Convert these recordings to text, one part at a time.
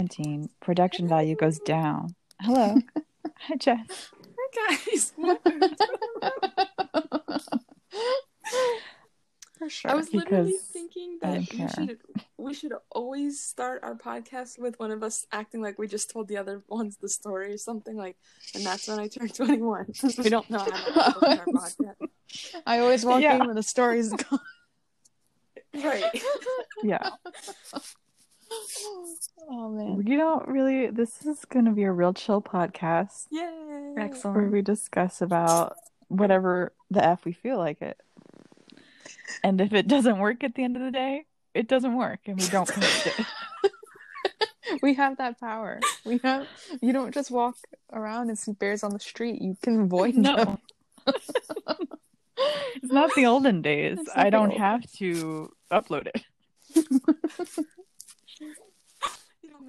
quarantine, production value goes down. Hello. Hi, Jess. guys. For sure. I was literally thinking that we should we should always start our podcast with one of us acting like we just told the other ones the story or something like, and that's when I turned twenty one. we don't know how to our podcast, I always walk Yeah. in when the story's gone. right? yeah, Oh man. you don't really. This is going to be a real chill podcast Yay! where we discuss about whatever the f we feel like it. And if it doesn't work at the end of the day, it doesn't work, and we don't post it. We have that power. We have you don't just walk around and see bears on the street. You can avoid them. It's not the olden days. I don't old- have to upload it.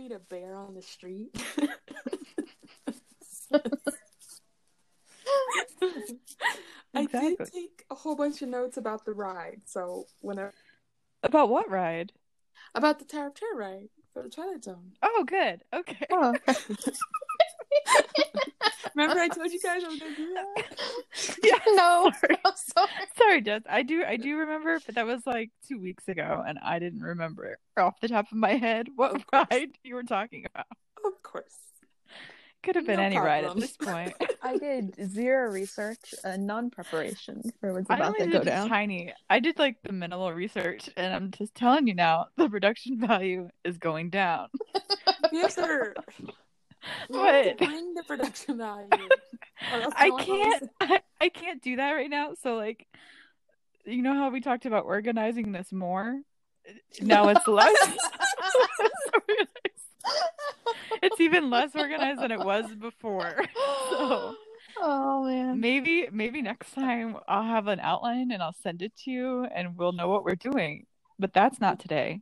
Meet a bear on the street. I did take a whole bunch of notes about the ride. So whenever About what ride? about the Tower of Terror ride Twilight Zone. Oh, good. Okay. Oh, Remember I told you guys I was gonna do that? Yeah. no. Sorry. I'm sorry. Sorry, Jess. I do. I do remember, but that was like two weeks ago, and I didn't remember off the top of my head what ride you were talking about. Of course. Could have been No any ride at this point. I did zero research uh, and none preparation for what's I about only to go did down. tiny. I did like the minimal research, and I'm just telling you now, the production value is going down. Yes, sir. What? to bring the production value. Or I can't. I, I can't do that right now. So like, you know how we talked about organizing this more? Now it's less. It's even less organized than it was before. So oh man. maybe maybe next time I'll have an outline and I'll send it to you and we'll know what we're doing. But that's not today.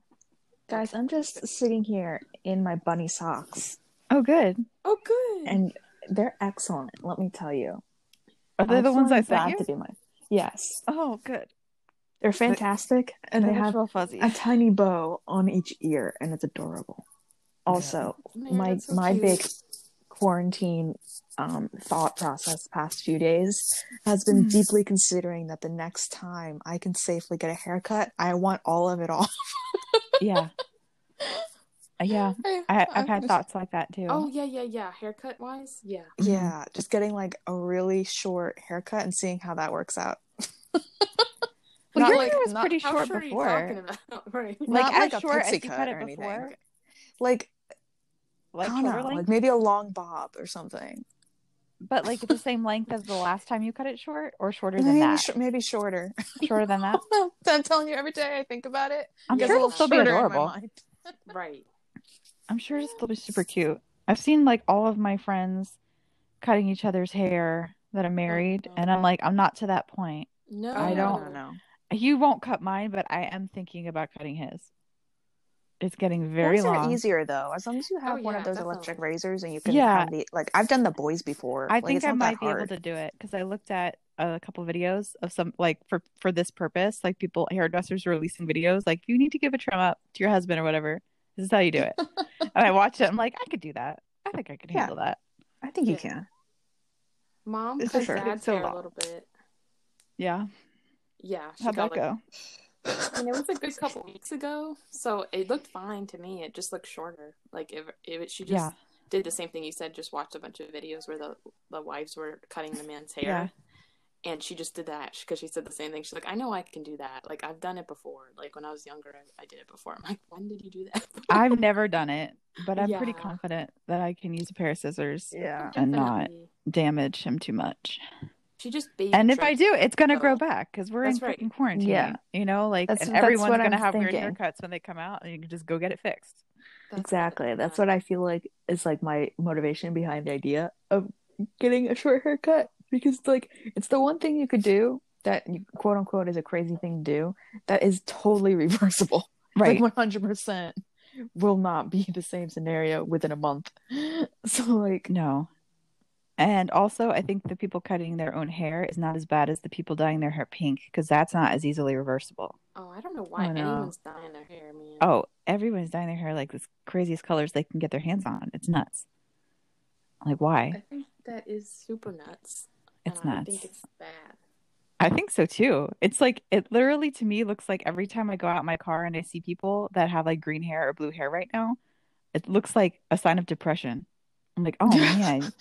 Guys, I'm just sitting here in my bunny socks Oh, good. Oh, good. and they're excellent, let me tell you. Are they I'm the ones I feeling sent glad you? to be mine. Yes. Oh, good. They're fantastic and they They're have real fuzzy. a tiny bow on each ear and it's adorable. Also, Man, my so my cute. big quarantine um, thought process past few days has been Hmm. deeply considering that the next time I can safely get a haircut, I want all of it off. Yeah. Uh, Yeah. I, I've had thoughts like that too. Oh yeah, yeah, yeah. Haircut wise, yeah. Yeah, just getting like a really short haircut and seeing how that works out. well, not your like- hair was not- pretty short short before. are you talking about? Right. Like, Not as like a short pixie as you cut cut or it anything. before? Like, Like I don't know, like maybe a long bob or something. But like the same length as the last time you cut it short, or shorter than Maybe, that? sh- maybe shorter. shorter than that. I'm telling you, every day I think about it, I'm sure it'll still be shorter in my adorable. Right. I'm sure it'll still be super cute. I've seen like all of my friends cutting each other's hair that are oh, married, no. and I'm like, I'm not to that point. No, I don't- know. no, no. You won't cut mine, but I am thinking about cutting his. It's getting very Boys are long. easier though, as long as you oh, have Oh, one yeah, of those definitely. electric razors and you can Yeah. have the like. I've done the boys before. I Like, think I might that be able to do it because I looked at a couple videos of some like for for this purpose, like people hairdressers releasing videos like you need to give a trim up to your husband or whatever. This is how you do it. and I watched it. I'm like, I could do that. I think I could Yeah. handle that. I think you Yeah. can. Mom For cut sure. dad's So hair long. a little bit. Yeah. Yeah. She How'd got, that like, go? And it was a good couple weeks ago, so it looked fine to me. It just looked shorter. Like if, if she just Yeah. did the same thing you said, just watched a bunch of videos where the the wives were cutting the man's hair, Yeah. and she just did that because she said the same thing. She's like, I know I can do that. Like I've done it before. Like when I was younger, I, I did it before. I'm like, when did you do that? I've never done it, but I'm pretty confident that I can use a pair of scissors Yeah. Oh, and not damage him too much. She just baby. And if I do, it's gonna grow back because we're in right. freaking quarantine. Yeah. You know, like That's- and that's everyone's what gonna I'm have weird haircuts when they come out, and you can just go get it fixed. That's Exactly. what- That's what I feel like is like my motivation behind the idea of getting a short haircut because like it's the one thing you could do that you, quote unquote is a crazy thing to do that is totally reversible. Right. Like 100% will not be the same scenario within a month. So like No. And also, I think the people cutting their own hair is not as bad as the people dyeing their hair pink because that's not as easily reversible. Oh, I don't know why Oh, no. anyone's dyeing their hair, man. Oh, everyone's dyeing their hair like the craziest colors they can get their hands on. It's nuts. Like, why? I think that is super nuts. It's and I nuts. think it's bad. I think so too. It's like it literally to me looks like every time I go out in my car and I see people that have like green hair or blue hair right now, it looks like a sign of depression. I'm like, oh man,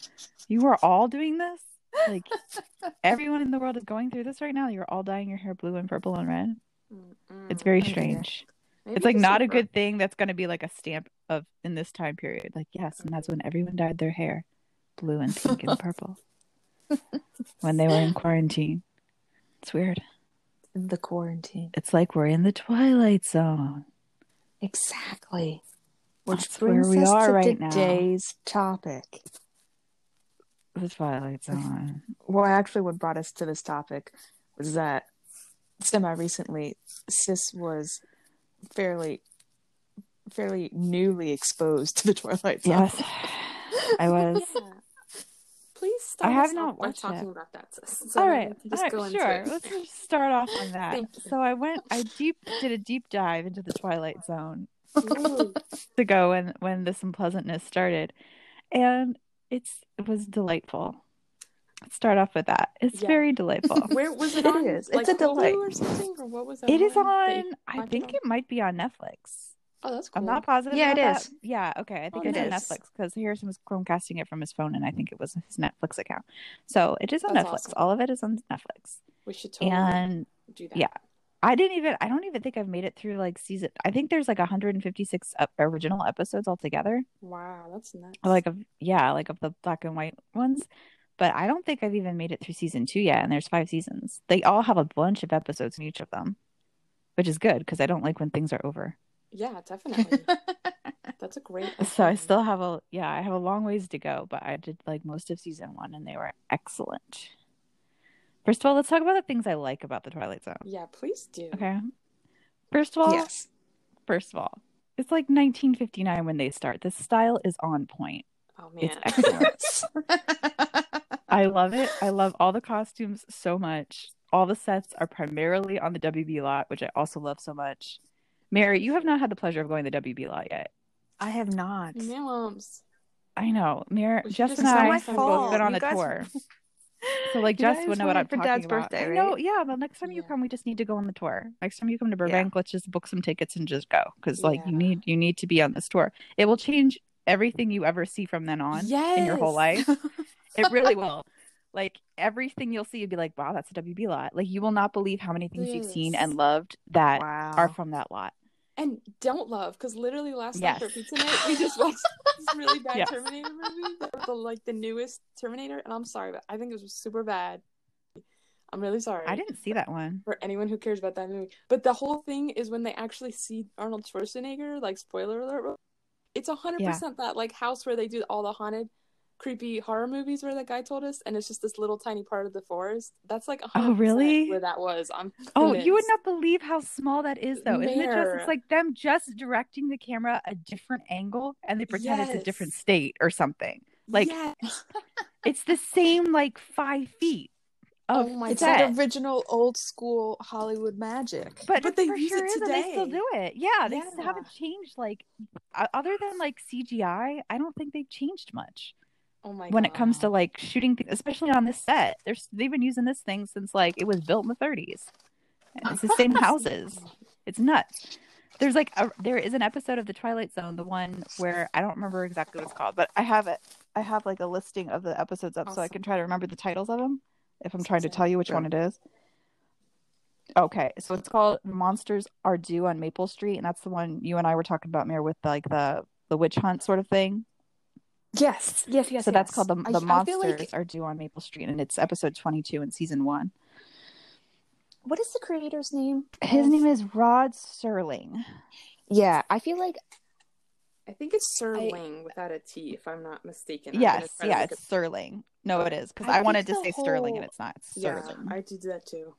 you are all doing this? Like everyone in the world is going through this right now. You're all dyeing your hair blue and purple and red. Mm-mm. It's very I get it. strange. Maybe It's like not a good thing that's going to be like a stamp of in this time period. Like, yes, and that's when everyone dyed their hair blue and pink and purple when they were in quarantine. It's weird. The quarantine. It's like we're in the twilight zone. Exactly. Which That's where brings we us are to right now. today's topic. The twilight zone. Well, actually, what brought us to this topic was that semi recently, Sis was fairly, fairly newly exposed to the Twilight Zone. Yes, I was. Please start I have not watched talking it. about that. sis, so all right, all right, sure. Let's just start off on that. So I went, I deep did a deep dive into the Twilight Zone Ooh. to go when when this unpleasantness started, and it's it was delightful. Let's start off with that. It's Yeah. very delightful. Where was it It on? is. It's Like a delight. or something, or what was that? it is that on. I think on? it might be on Netflix. Oh, that's cool. I'm not positive. Yeah, it about is. that. Yeah, okay. I think Oh, it's on. Netflix because Harrison was Chromecasting it from his phone, and I think it was his Netflix account. So it is on That's Netflix. awesome. All of it is on Netflix. We should totally And do that. yeah. I didn't even. I don't even think I've made it through like season. I think there's like 156 original episodes altogether. Wow, that's nuts. Like of yeah, like of the black and white ones. But I don't think I've even made it through season two yet. And there's five seasons. They all have a bunch of episodes in each of them, which is good because I don't like when things are over. yeah, definitely. That's a great. So I still have a yeah, I have a long ways to go, but I did like most of season one and they were excellent. First of all, let's talk about the things I like about the Twilight Zone. Yeah, please do. Okay. First of all, Yes. first of all, it's like 1959 when they start. The style is on point. Oh man. It's excellent. I love it. I love all the costumes so much. All the sets are primarily on the WB lot, which I also love so much. Mary, you have not had the pleasure of going to the WB lot yet. I have not. Minimums. I know. Mary, We should Jess just- and I have both been on You a guys- tour. So like Jess would know what I'm for talking Dad's about. birthday, I know, yeah. The next time you Yeah. come, we just need to go on the tour. Next time you come to Burbank, let's just book some tickets and just go because like you need you need to be on this tour. It will change everything you ever see from then on in your whole life. It really will. Like everything you'll see, you'd be like, "Wow, that's a WB lot." Like you will not believe how many things you've seen and loved that wow. are from that lot. And don't love because literally last Yes. night for pizza night we just watched this really bad Yes. Terminator movie, the, like the newest Terminator, and I'm sorry, but I think it was super bad. I'm really sorry. I didn't see that one. for anyone who cares about that movie. But the whole thing is when they actually see Arnold Schwarzenegger, like spoiler alert, it's a hundred percent that like house where they do all the haunted, creepy horror movies where that guy told us, and it's just this little tiny part of the forest. That's like a Oh, really? where that was. I'm Oh, you would not believe how small that is, though. Isn't it just? It's like them just directing the camera a different angle, and they pretend it's a different state or something. Like Yes. it's the same, like five feet of Oh my It's that original old school Hollywood magic. But, But they use sure it and they still do it. Yeah, they Yeah. haven't changed. Like, other than like CGI, I don't think they've changed much Oh my when it comes to like shooting, th- especially on this set. There's they've been using this thing since like it was built in the 30s. And it's the same houses. It's nuts. There's like a, there is an episode of the Twilight Zone, the one where I don't remember exactly what it's called, but I have it. I have like a listing of the episodes up, so I can try to remember the titles of them if I'm trying to tell you which one it is. Okay, so it's called Monsters Are Due on Maple Street, and that's the one you and I were talking about, Mayor, with like the the witch hunt sort of thing. Yes, yes, yes. so that's called the the I monsters feel like- are due on Maple Street, and it's episode twenty two in season one. what is the creator's name? His of- name is Rod Serling. Yeah, I feel like I think it's Serling without a T, if I'm not mistaken. I'm Yes, yeah, look it's Serling. No, it is because I I, wanted to say the Sterling, and it's not. It's Yeah, I did that too.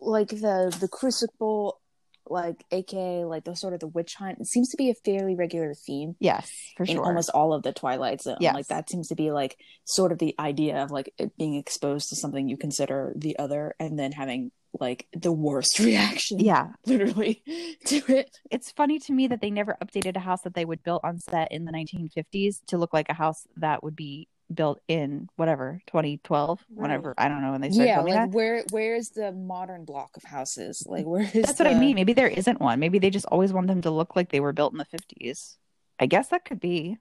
like the the crucible like aka like the sort of the witch hunt it seems to be a fairly regular theme Yes, for in sure. almost all of the twilight zone Yes. like that seems to be like sort of the idea of like it being exposed to something you consider the other and then having like the worst reaction yeah. literally to it It's funny to me that they never updated a house that they would build on set in the 1950s to look like a house that would be built in whatever 2012 whenever I don't know when they started yeah like that. where where's the modern block of houses like where is That's what I mean. Maybe there isn't one. Maybe they just always want them to look like they were built in the 50s. I guess that could be.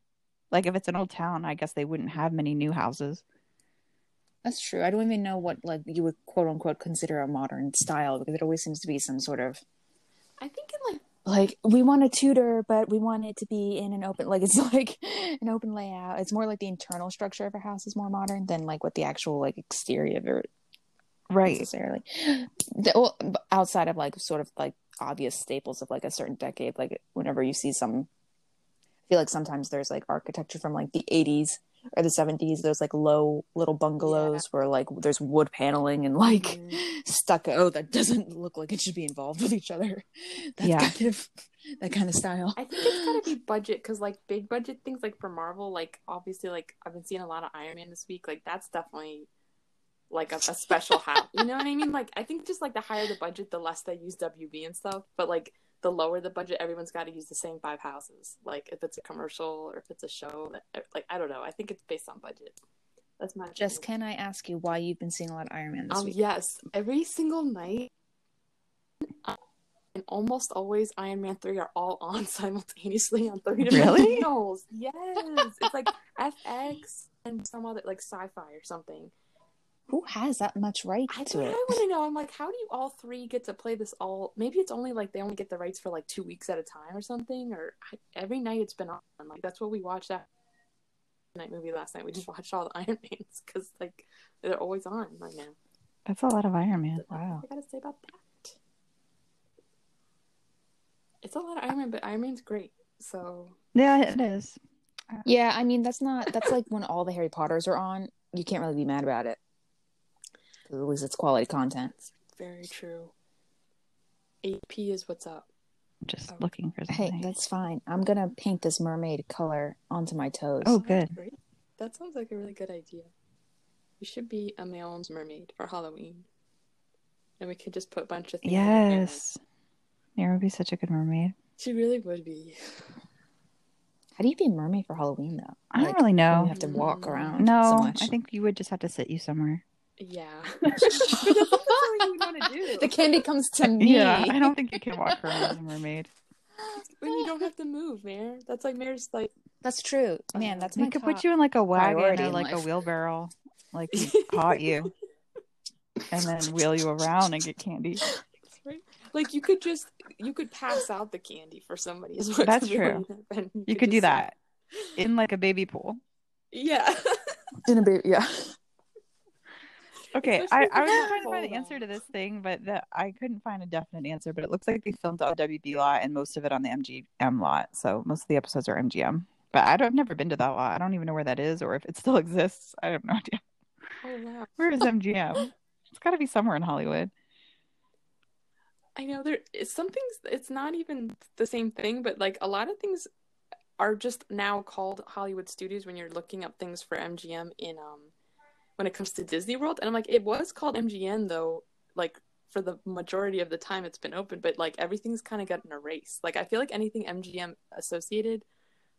Like if it's an old town, I guess they wouldn't have many new houses. That's true. I don't even know what like you would quote unquote consider a modern style because it always seems to be some sort of I think in like like we want a Tudor, but we want it to be in an open like it's like an open layout. It's more like the internal structure of a house is more modern than like what the actual like exterior of it Right. necessarily. The, well, outside of like sort of like obvious staples of like a certain decade, like whenever you see some, I feel like sometimes there's like architecture from like the 80s or the 70s. There's like low little bungalows where like there's wood paneling and like mm, stucco that doesn't look like it should be involved with each other. That Yeah. kind of that kind of style. I think it's gotta be budget because like big budget things like for Marvel, like obviously like I've been seeing a lot of Iron Man this week. Like that's definitely like a, a special house. You know what I mean? Like I think just like the higher the budget, the less they use WB and stuff. But like the lower the budget, everyone's got to use the same five houses. Like if it's a commercial or if it's a show, like I don't know. I think it's based on budget. That's my Jess, opinion. can I ask you why you've been seeing a lot of Iron Man this Um, week? yes, every single night, and almost always Iron Man three are all on simultaneously on three different Really? channels. Yes, it's like FX and some other like sci-fi or something. Who has that much right I to don't. it? I want to know. I'm like, how do you all three get to play this all? Maybe it's only like they only get the rights for like two weeks at a time or something. Or I, every night it's been on. Like that's what we watched that night movie last night. We just watched all the Iron Mans because like they're always on right now. That's a lot of Iron Man. That's all Wow. I gotta say about that. It's a lot of Iron Man, but Iron Man's great. So Yeah, it is. Yeah, I mean that's not that's like when all the Harry Potters are on, you can't really be mad about it. 'Cause at least it's quality content. very true. AP is what's up. Just Oh. looking for Hey, that's fine. I'm gonna paint this mermaid color onto my toes. Oh, good. Great. That sounds like a really good idea. We should be a Maelon's mermaid for Halloween. And we could just put a bunch of things in her hair. Yes. Mira would be such a good mermaid. She really would be. How do you be a mermaid for Halloween though? I don't really know. You have to walk around No, so much. I think you would just have to sit you somewhere. Yeah. that's not something you want to do. the candy comes to me. Yeah, I don't think you can walk around as a mermaid. But you don't have to move, Mare. That's like Mare's like That's true, man. That's They my could put you in like a wagon or like a wheelbarrow, like caught you, and then wheel you around and get candy. right? Like you could just you could pass out the candy for somebody. Is what That's true. happen. You could do that in like a baby pool. Yeah. in a baby, Yeah. Okay, I, I was just trying to find cold the answer to this thing, but the, I couldn't find a definite answer. But it looks like they filmed on WB lot and most of it on the MGM lot. So most of the episodes are MGM. But I don't, I've never been to that lot. I don't even know where that is or if it still exists. I have no idea. Oh wow. Where is MGM? it's got to be somewhere in Hollywood. I know there is some things it's not even the same thing, but like a lot of things are just now called Hollywood Studios when you're looking up things for MGM in um when it comes to Disney World. And I'm like, it was called MGM though, like for the majority of the time it's been open, but like everything's kind of gotten erased. Like I feel like anything MGM associated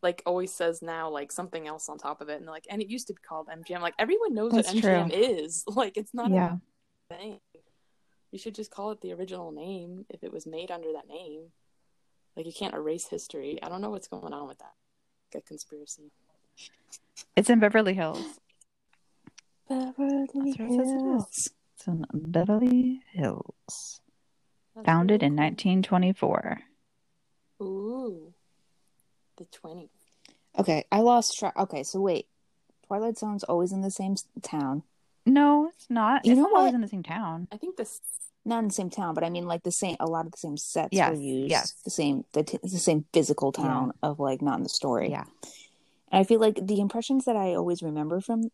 like always says now like something else on top of it and like and it used to be called MGM. Like everyone knows That's what MGM is. Like it's not Yeah. a thing. You should just call it the original name if it was made under that name. Like you can't erase history. I don't know what's going on with that. Like a conspiracy. It's in Beverly Hills. Beverly That's where it is. It's in Beverly Hills. That's Founded really in 1924. Ooh. The 20. Okay, I lost track. Okay, so wait. Twilight Zone's always in the same town. No, it's not. You it's know not always in the same town. I think this Not in the same town, but I mean like the same. A lot of the same sets Yes, were used. yes. The same. The, t- the same physical town of like not in the story. Yeah. And I feel like the impressions that I always remember from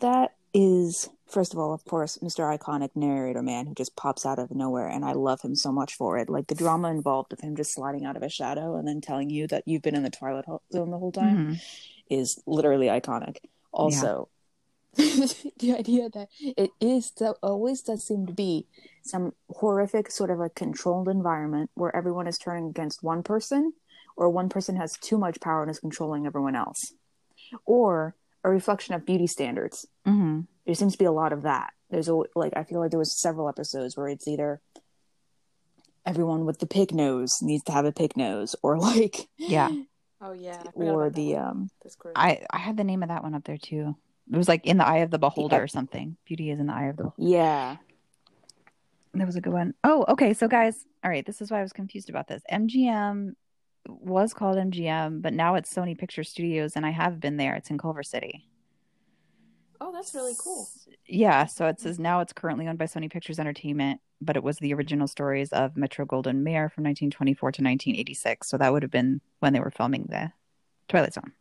that is first of all, of course, Mr. Iconic narrator man who just pops out of nowhere, and I love him so much for it. Like the drama involved of him just sliding out of a shadow and then telling you that you've been in the Twilight Zone the whole time Mhm. is literally iconic. Also, the idea that it is that always does seem to be some horrific sort of a controlled environment where everyone is turning against one person, or one person has too much power and is controlling everyone else, or a reflection of beauty standards. Mhm. There seems to be a lot of that. There's a like I feel like there was several episodes where it's either everyone with the pig nose needs to have a pig nose, or like Yeah. Oh yeah. Or the that one. um I I had the name of that one up there too. It was like in the eye of the beholder Yeah. or something. Beauty is in the eye of the beholder. yeah That was a good one. Oh, okay. So guys, all right, this is why I was confused about this. MGM was called MGM, but now it's Sony Picture Studios and I have been there. It's in Culver City. oh, that's really cool. Yeah, so it hmm. says now it's currently owned by Sony Pictures Entertainment, but it was the original stories of Metro Goldwyn Mayer from 1924 to 1986. So that would have been when they were filming the Twilight Zone.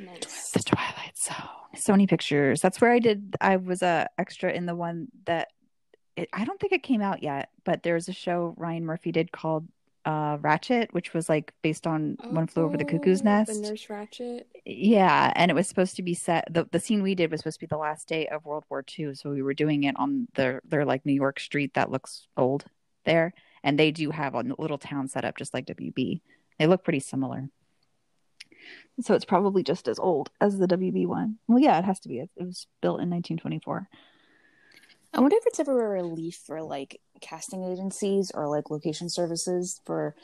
Nice. The Twilight Zone. Sony Pictures. That's where I did. I was a extra in the one that it, I don't think it came out yet, but there's a show Ryan Murphy did called uh, Ratched, which was like based on One Flew Over the Cuckoo's Oh, Nest. The Nurse Ratched. Yeah, and it was supposed to be set. The the scene we did was supposed to be the last day of World War II, so we were doing it on their their like New York street that looks old there, and they do have a little town set up just like WB. They look pretty similar. So it's probably just as old as the WB one. Well, yeah, it has to be. It, it was built in 1924. I wonder if it's ever a relief for like casting agencies or like location services for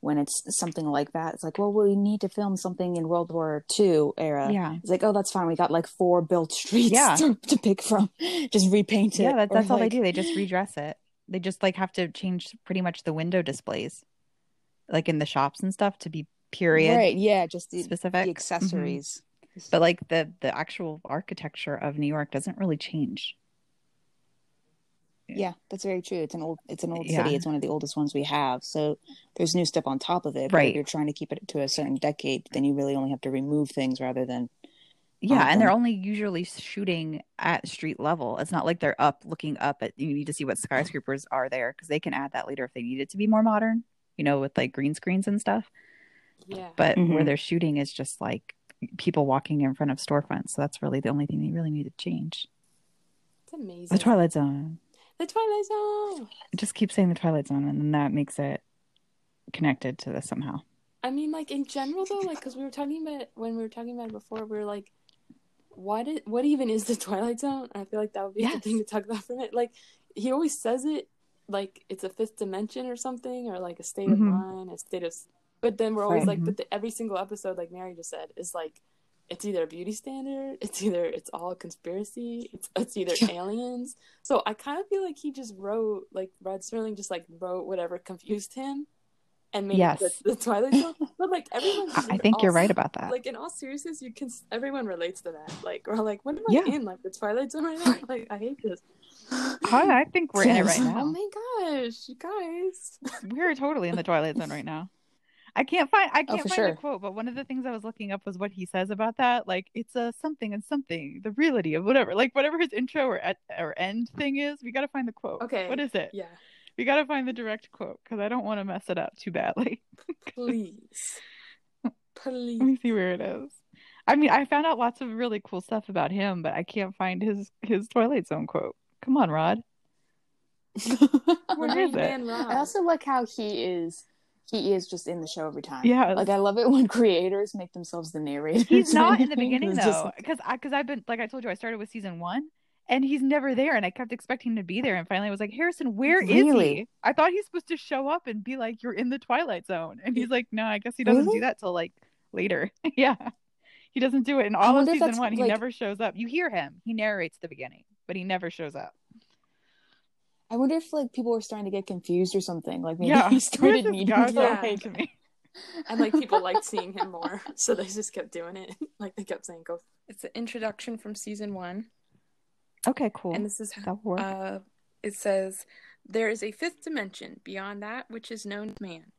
when it's something like that. It's like, well, we need to film something in World War II era. Yeah, It's like, oh, that's fine. We got like four built streets Yeah. to, to pick from. Just repaint it. yeah, that, Or, that's all they do. They just redress it. They just like have to change pretty much the window displays, like in the shops and stuff, to be period Right. Yeah. Just the, specific the Mhm. accessories. but like the the actual architecture of New York doesn't really change. Yeah, that's very true. It's an old, it's an old Yeah. city. It's one of the oldest ones we have. So there's new stuff on top of it. But Right. if you're trying to keep it to a certain decade, then you really only have to remove things rather than Yeah, on and they're only usually shooting at street level. It's not like they're up looking up at you need to see what skyscrapers are there because they can add that later if they need it to be more modern, you know, with like green screens and stuff. Yeah. But where Mhm. they're shooting is just like people walking in front of storefronts. So that's really the only thing they really need to change. It's amazing. The Twilight Zone. The Twilight Zone. Just keep saying the Twilight Zone and then that makes it connected to this somehow. I mean, like in general though, like because we were talking about when we were talking about it before, we were like, what is what even is the Twilight Zone? I feel like that would be a Yes. good thing to talk about from it. Like he always says it like it's a fifth dimension or something, or like a state of Mhm. mind, a state of. But then we're always Right. like, Mhm. but the, every single episode, like Mary just said, is like. It's either a beauty standard, it's either it's all a conspiracy, it's it's either aliens. So I kind of feel like he just wrote like Rod Sterling just like wrote whatever confused him, and made Yes. the, the Twilight Zone. But like everyone, I, I think you're right about that. Like in all seriousness, you can everyone relates to that. Like we're like, what am I Yeah. in? Like the Twilight Zone right now? Like I hate this. I, I think we're in it right now. Oh my gosh, you guys! We're totally in the Twilight Zone right now. I can't find I oh, can't for find sure. the quote, but one of the things I was looking up was what he says about that. Like it's a something and something, the reality of whatever. Like whatever his intro or at, or end thing is, we got to find the quote. Okay. What is it? Yeah, We got to find the direct quote because I don't want to mess it up too badly. please, please. Let me see where it is. I mean, I found out lots of really cool stuff about him, but I can't find his his Twilight Zone quote. Come on, Rod. Where is it? Man Rob. I also like how he is. He is just in the show every time. Yeah. like I love it when creators make themselves the narrators. He's not in the beginning though, because I because I've been like I told you, I started with season one, and he's never there, and I kept expecting him to be there, and finally I was like, Harrison, where is Really? he? I thought he's supposed to show up and be like, you're in the Twilight Zone, and he's like, no, I guess he doesn't Really? do that till like later. yeah, he doesn't do it in all of season one. He like- never shows up. You hear him, he narrates the beginning, but he never shows up. I wonder if like people were starting to get confused or something. Like maybe yeah, he started this needing to Yeah. like to me. and like people liked seeing him more, so they just kept doing it. Like they kept saying, "Go." It's the introduction from season one, Okay, cool. and this is how. Uh, it says, There is a fifth dimension beyond that which is known to man.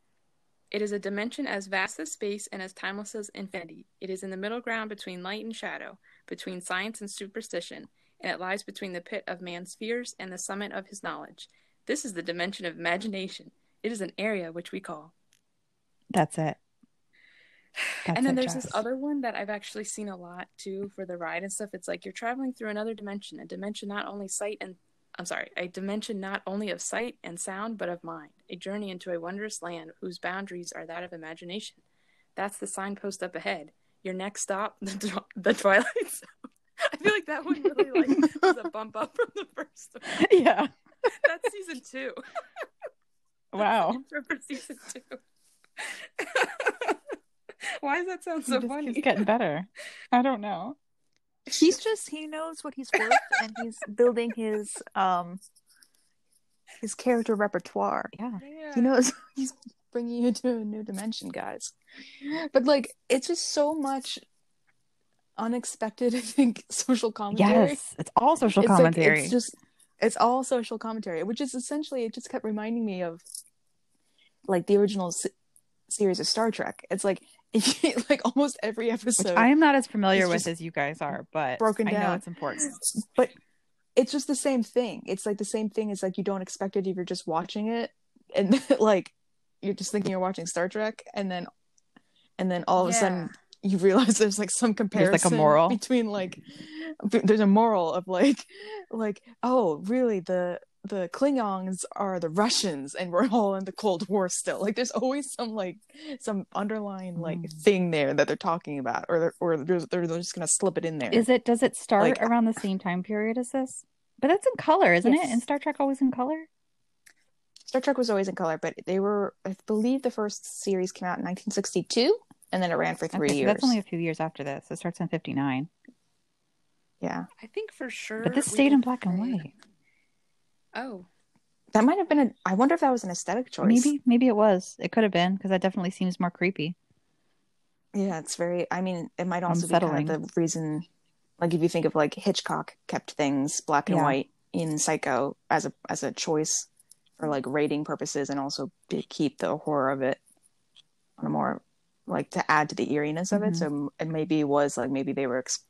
It is a dimension as vast as space and as timeless as infinity. It is in the middle ground between light and shadow, between science and superstition, and it lies between the pit of man's fears and the summit of his knowledge. This is the dimension of imagination. It is an area which we call. That's it. That's and then there's this other one that I've actually seen a lot too for the ride and stuff. It's like you're traveling through another dimension, a dimension not only sight and I'm sorry, a dimension not only of sight and sound, but of mind. A journey into a wondrous land whose boundaries are that of imagination. That's the signpost up ahead. Your next stop, the, Twi- the Twilight Zone. I feel like that one really like was a bump up from the first one. Yeah. That's season two. Wow. Intro for season two. Why does that sound It so just funny? He's getting better. I don't know. He's just he knows what he's worth and he's building his um his character repertoire. Yeah. Yeah. He knows he's bringing you to a new dimension, guys. But like, it's just so much unexpected. I think social commentary. Yes. It's all social it's like- commentary. it's just it's all social commentary, which is essentially it just kept reminding me of like the original series of Star Trek. It's like like almost every Which episode, I am not as familiar with as you guys are, but broken I know down. it's important. but it's just the same thing. It's like the same thing. It's like you don't expect it if you're just watching it, and like you're just thinking you're watching Star Trek, and then and then all of a sudden you realize there's like some comparison like a moral. between like there's a moral of like like oh really the the Klingons are the Russians and we're all in the Cold War still. Like there's always some like some underlying like Mm. thing there that they're talking about, or they're, or they're, they're just gonna slip it in there. Is it does it start Like- around the same time period as this? But that's in color, isn't it? And Star Trek always in color? Star Trek was always in color, but they were I believe the first series came out in 1962, and then it ran for three Okay, so years. that's only a few years after this. It starts in 59. Yeah, I think for sure. But this stayed in black and white. Oh, that might have been a. I wonder if that was an aesthetic choice. Maybe maybe it was. It could have been because that definitely seems more creepy. Yeah, it's very. I mean, it might also be kind of the reason. Like if you think of like Hitchcock kept things black and Yeah. white in Psycho as a as a choice for like rating purposes, and also to keep the horror of it on a more like to add to the eeriness of Mhm. it. So it maybe was like maybe they were ex-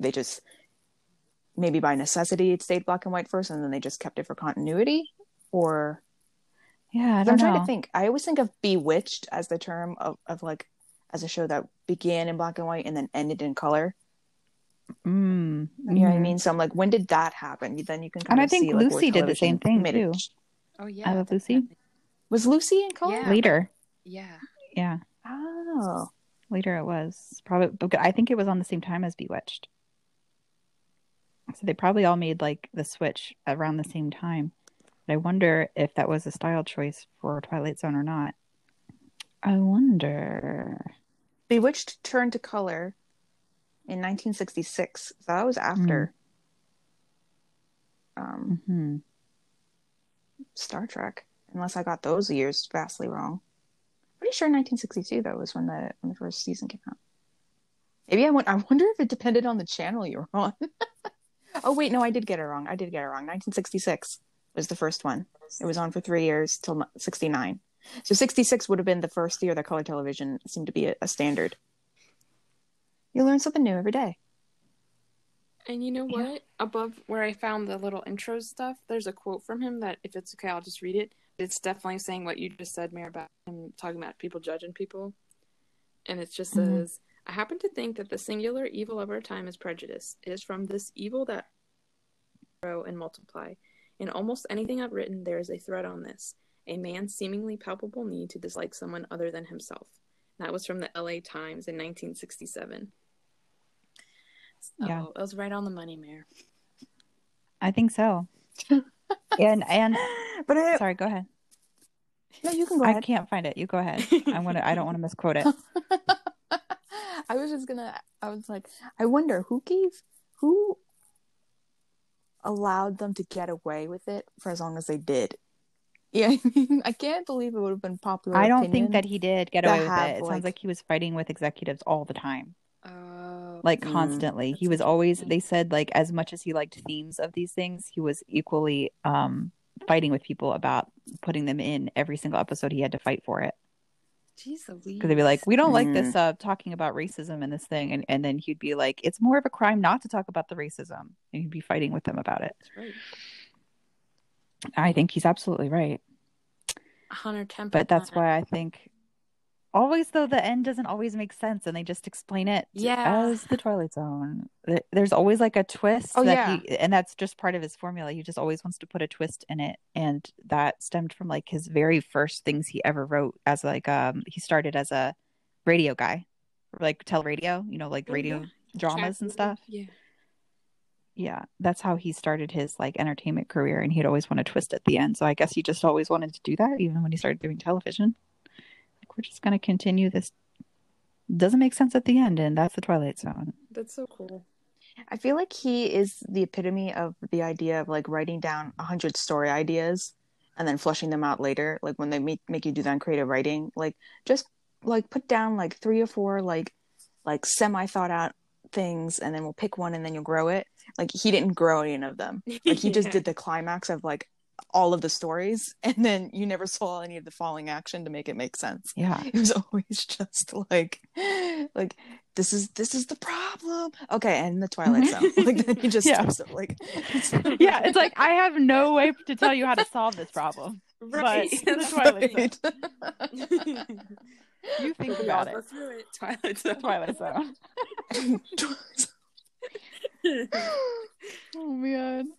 they just maybe by necessity it stayed black and white first, and then they just kept it for continuity, or Yeah, I I'm don't trying to think. I always think of Bewitched as the term of, of like as a show that began in black and white and then ended in color. Mm, You know what I mhm. mean? So I'm like, when did that happen? Then you can kind And I think see, like, Lucy did the same thing, committed- too. oh yeah. I Love Lucy? definitely. Was Lucy in color? Yeah. Later. Yeah. Yeah, Oh, later it was probably. But I think it was on the same time as Bewitched. So they probably all made like the switch around the same time. But I wonder if that was a style choice for Twilight Zone or not. I wonder. Bewitched turned to color in 1966. So that was after um, hmm Star Trek, unless I got those years vastly wrong. Pretty sure 1962 though was when the when the first season came out. Maybe I went. I wonder if it depended on the channel you were on. oh wait, no, I did get it wrong. I did get it wrong. 1966 was the first one. It was on for three years till 69. So 66 would have been the first year that color television seemed to be a, a standard. You learn something new every day. And you know Yeah. what? Above where I found the little intro stuff, there's a quote from him that, if it's okay, I'll just read it. It's definitely saying what you just said, Mayor, about him talking about people judging people. And it just Mhm. says, I happen to think that the singular evil of our time is prejudice. It is from this evil that grow and multiply. In almost anything I've written, there is a thread on this a man's seemingly palpable need to dislike someone other than himself. That was from the LA Times in 1967. Yeah. Oh, it was right on the money, Mayor. I think so. and and But I, sorry, go ahead. no, you can go I ahead. can't find it. You go ahead. I want to. I don't want to misquote it. I was just gonna. I was like, I wonder who gave who allowed them to get away with it for as long as they did. Yeah, I mean, I can't believe it would have been popular. I don't think that he did get away with it. It like- sounds like he was fighting with executives all the time, Oh, like Mm. constantly. He was always. They said like as much as he liked themes of these things, he was equally um fighting with people about putting them in every single episode. He had to fight for it. Because they'd be like, "We don't like Mm. this uh talking about racism and this thing," and and then he'd be like, "It's more of a crime not to talk about the racism," and he'd be fighting with them about it. That's right. I think he's absolutely right, 110 but that's why I think always though the end doesn't always make sense, and they just explain it Yeah. as the Twilight Zone. There's always like a twist Oh, that yeah. he, and that's just part of his formula. He just always wants to put a twist in it, and that stemmed from like his very first things he ever wrote as like um he started as a radio guy, like tele radio, you know, like radio yeah. dramas and stuff. Yeah. Yeah, that's how he started his like entertainment career, and he'd always want to twist at the end. So I guess he just always wanted to do that, even when he started doing television. Like we're just gonna continue this. Doesn't make sense at the end, and that's the Twilight Zone. That's so cool. I feel like he is the epitome of the idea of like writing down a hundred story ideas and then flushing them out later. Like when they make make you do that in creative writing, like just like put down like three or four like like semi thought out things, and then we'll pick one and then you'll grow it. Like he didn't grow any of them. Like he just Yeah. did the climax of like all of the stories, and then you never saw any of the falling action to make it make sense. Yeah, It was always just like, like this is this is the problem. Okay, and the Twilight mm-hmm. Zone. Like then he just Yeah. starts to, like, yeah. It's like I have no way to tell you how to solve this problem. Right. But the Twilight Right. You think about it. it. Twilight Zone. Twilight Zone. Oh man,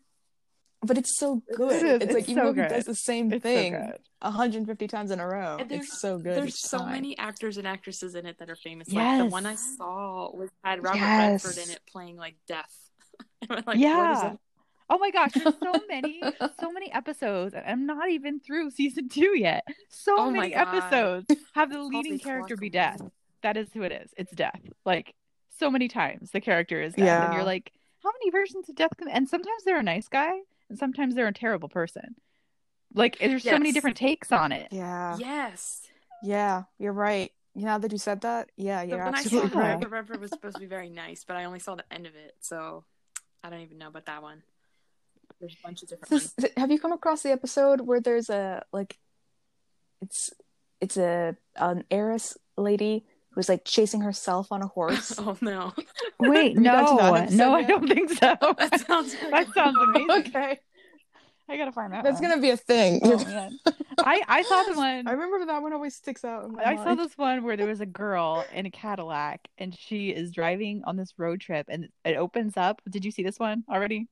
but it's so good. It is. It's like It's even so though he good. does the same it's thing so 150 times in a row. And there's- It's so good. There's so time. many actors and actresses in it that are famous. Like the one I saw was had Robert Yes. Redford in it playing like death. Like, yeah. Oh my gosh, there's so many, so many episodes, and I'm not even through season two yet. So Oh my many God. episodes have the leading character be death. That is who it is. It's death. Like so many times the character is death, and you're like, how many versions of death? Can... And sometimes they're a nice guy, and sometimes they're a terrible person. Like there's so many different takes on it. Yeah, Yes. yeah, you're right. Now that you said that, yeah, But you're when I saw absolutely that, right. Robert Redford was supposed to be very nice, but I only saw the end of it, so I don't even know about that one. There's a bunch of different ones. Have you come across the episode where there's a like it's it's a an heiress lady who's like chasing herself on a horse oh no. Wait, Have you gotten to no, that no, I don't think so. That sounds that sounds amazing. okay I gotta find that. that's one. gonna be a thing Oh I I saw the one. i remember that one always sticks out in my I saw this one where there was a girl in a Cadillac and she is driving on this road trip and it opens up. Did you see this one already?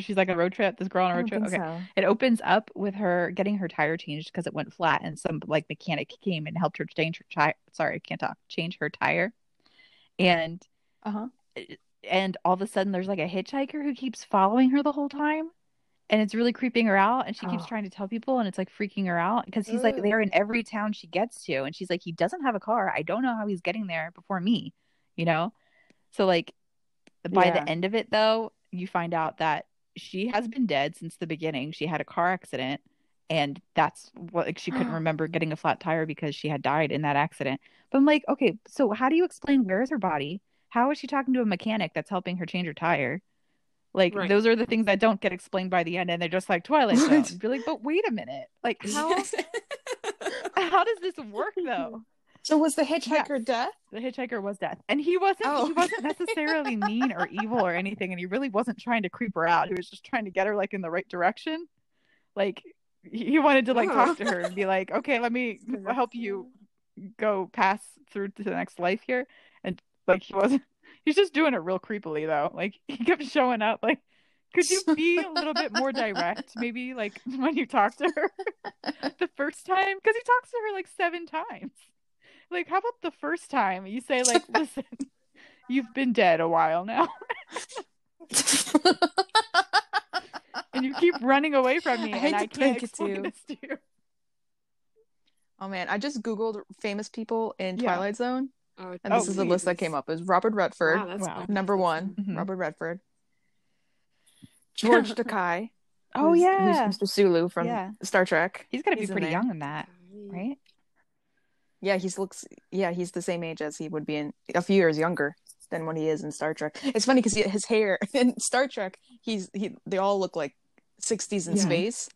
She's like a road trip. This girl on a road trip. Okay. so. It opens up with her getting her tire changed because it went flat and some like mechanic came and helped her change her tire. Sorry, I can't talk. Change her tire. And uh-huh and all of a sudden there's like a hitchhiker who keeps following her the whole time and it's really creeping her out and she keeps Oh. trying to tell people and it's like freaking her out because he's like Ugh. there in every town she gets to and she's like he doesn't have a car i don't know how he's getting there before me you know so like by Yeah. the end of it though you find out that she has been dead since the beginning. She had a car accident and that's what like she couldn't remember getting a flat tire because she had died in that accident. But i'm like okay so how do you explain where is her body? How is she talking to a mechanic that's helping her change her tire? Like Right. those are the things that don't get explained by the end and they're just like twilight zone. Right. be like but wait a minute. Like how how does this work though so was the hitchhiker death? The hitchhiker was death. And he wasn't Oh. he wasn't necessarily mean or evil or anything and he really wasn't trying to creep her out. He was just trying to get her like in the right direction. Like he he wanted to like Oh. talk to her and be like okay let me help you go pass through to the next life here. And like he wasn't he's just doing it real creepily though. Like he kept showing up like could you be a little bit more direct maybe like when you talk to her the first time? Because he talks to her like seven times like how about the first time you say like listen you've been dead a while now and you keep running away from me I hate and to i can't break it to explain you. this to you oh man i just googled famous people in Yeah. twilight zone Oh, and this Oh, is the list that came up is robert redford Wow, that's Wow. number one Mhm. robert redford george takei oh who's- yeah who's mr sulu from Yeah. star trek he's gonna be he's in pretty there. young in that right Yeah, he's looks. Yeah, he's the same age as he would be in a few years younger than when he is in Star Trek. It's funny because his hair in Star Trek, he's he. They all look like sixties in Yeah. space,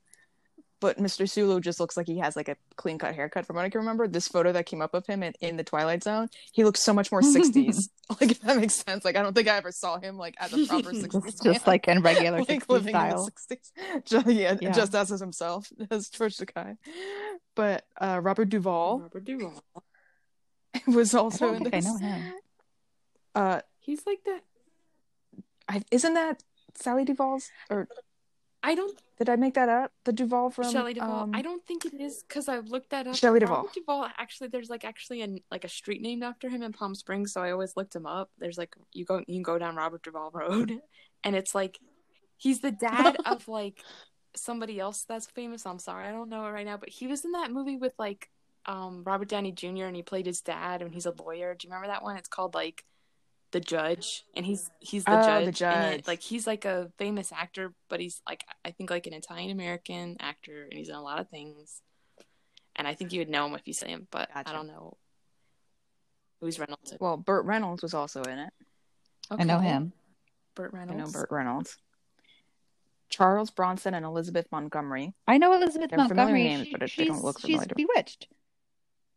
but Mr. Sulu just looks like he has like a clean cut haircut. From what I can remember, this photo that came up of him in, in the Twilight Zone, he looks so much more 60s. like if that makes sense. Like I don't think I ever saw him like as a proper 60s. Just, just like in regular like 60s living style. in the 60s. Just, yeah, Yeah. just as himself, as George Takei. But uh, Robert Duvall Robert Duvall. was I also don't in think I know him. Uh, He's like that. I, isn't that Sally Duvall's? Or I don't did I make that up? The Duval from Shelley Duvall. um, I don't think it is because I've looked that up. Shelley Duvall. Robert Duvall. Actually, there's like actually a like a street named after him in Palm Springs, so I always looked him up. There's like you go you can go down Robert Duvall Road, and it's like he's the dad of like somebody else that's famous. I'm sorry, I don't know it right now, but he was in that movie with like um Robert Downey Jr. and he played his dad, and he's a lawyer. Do you remember that one? It's called like the judge and he's he's the Oh, judge, the in judge. it. like he's like a famous actor but he's like i think like an italian american actor and he's in a lot of things and i think you would know him if you see him but Gotcha. i don't know who's reynolds well, Burt Reynolds was also in it. okay. I know him. burt reynolds I reynolds know Burt Reynolds. Charles Bronson and Elizabeth Montgomery. I know Elizabeth They're familiar Montgomery. names, She- but they she's, don't look familiar she's bewitched.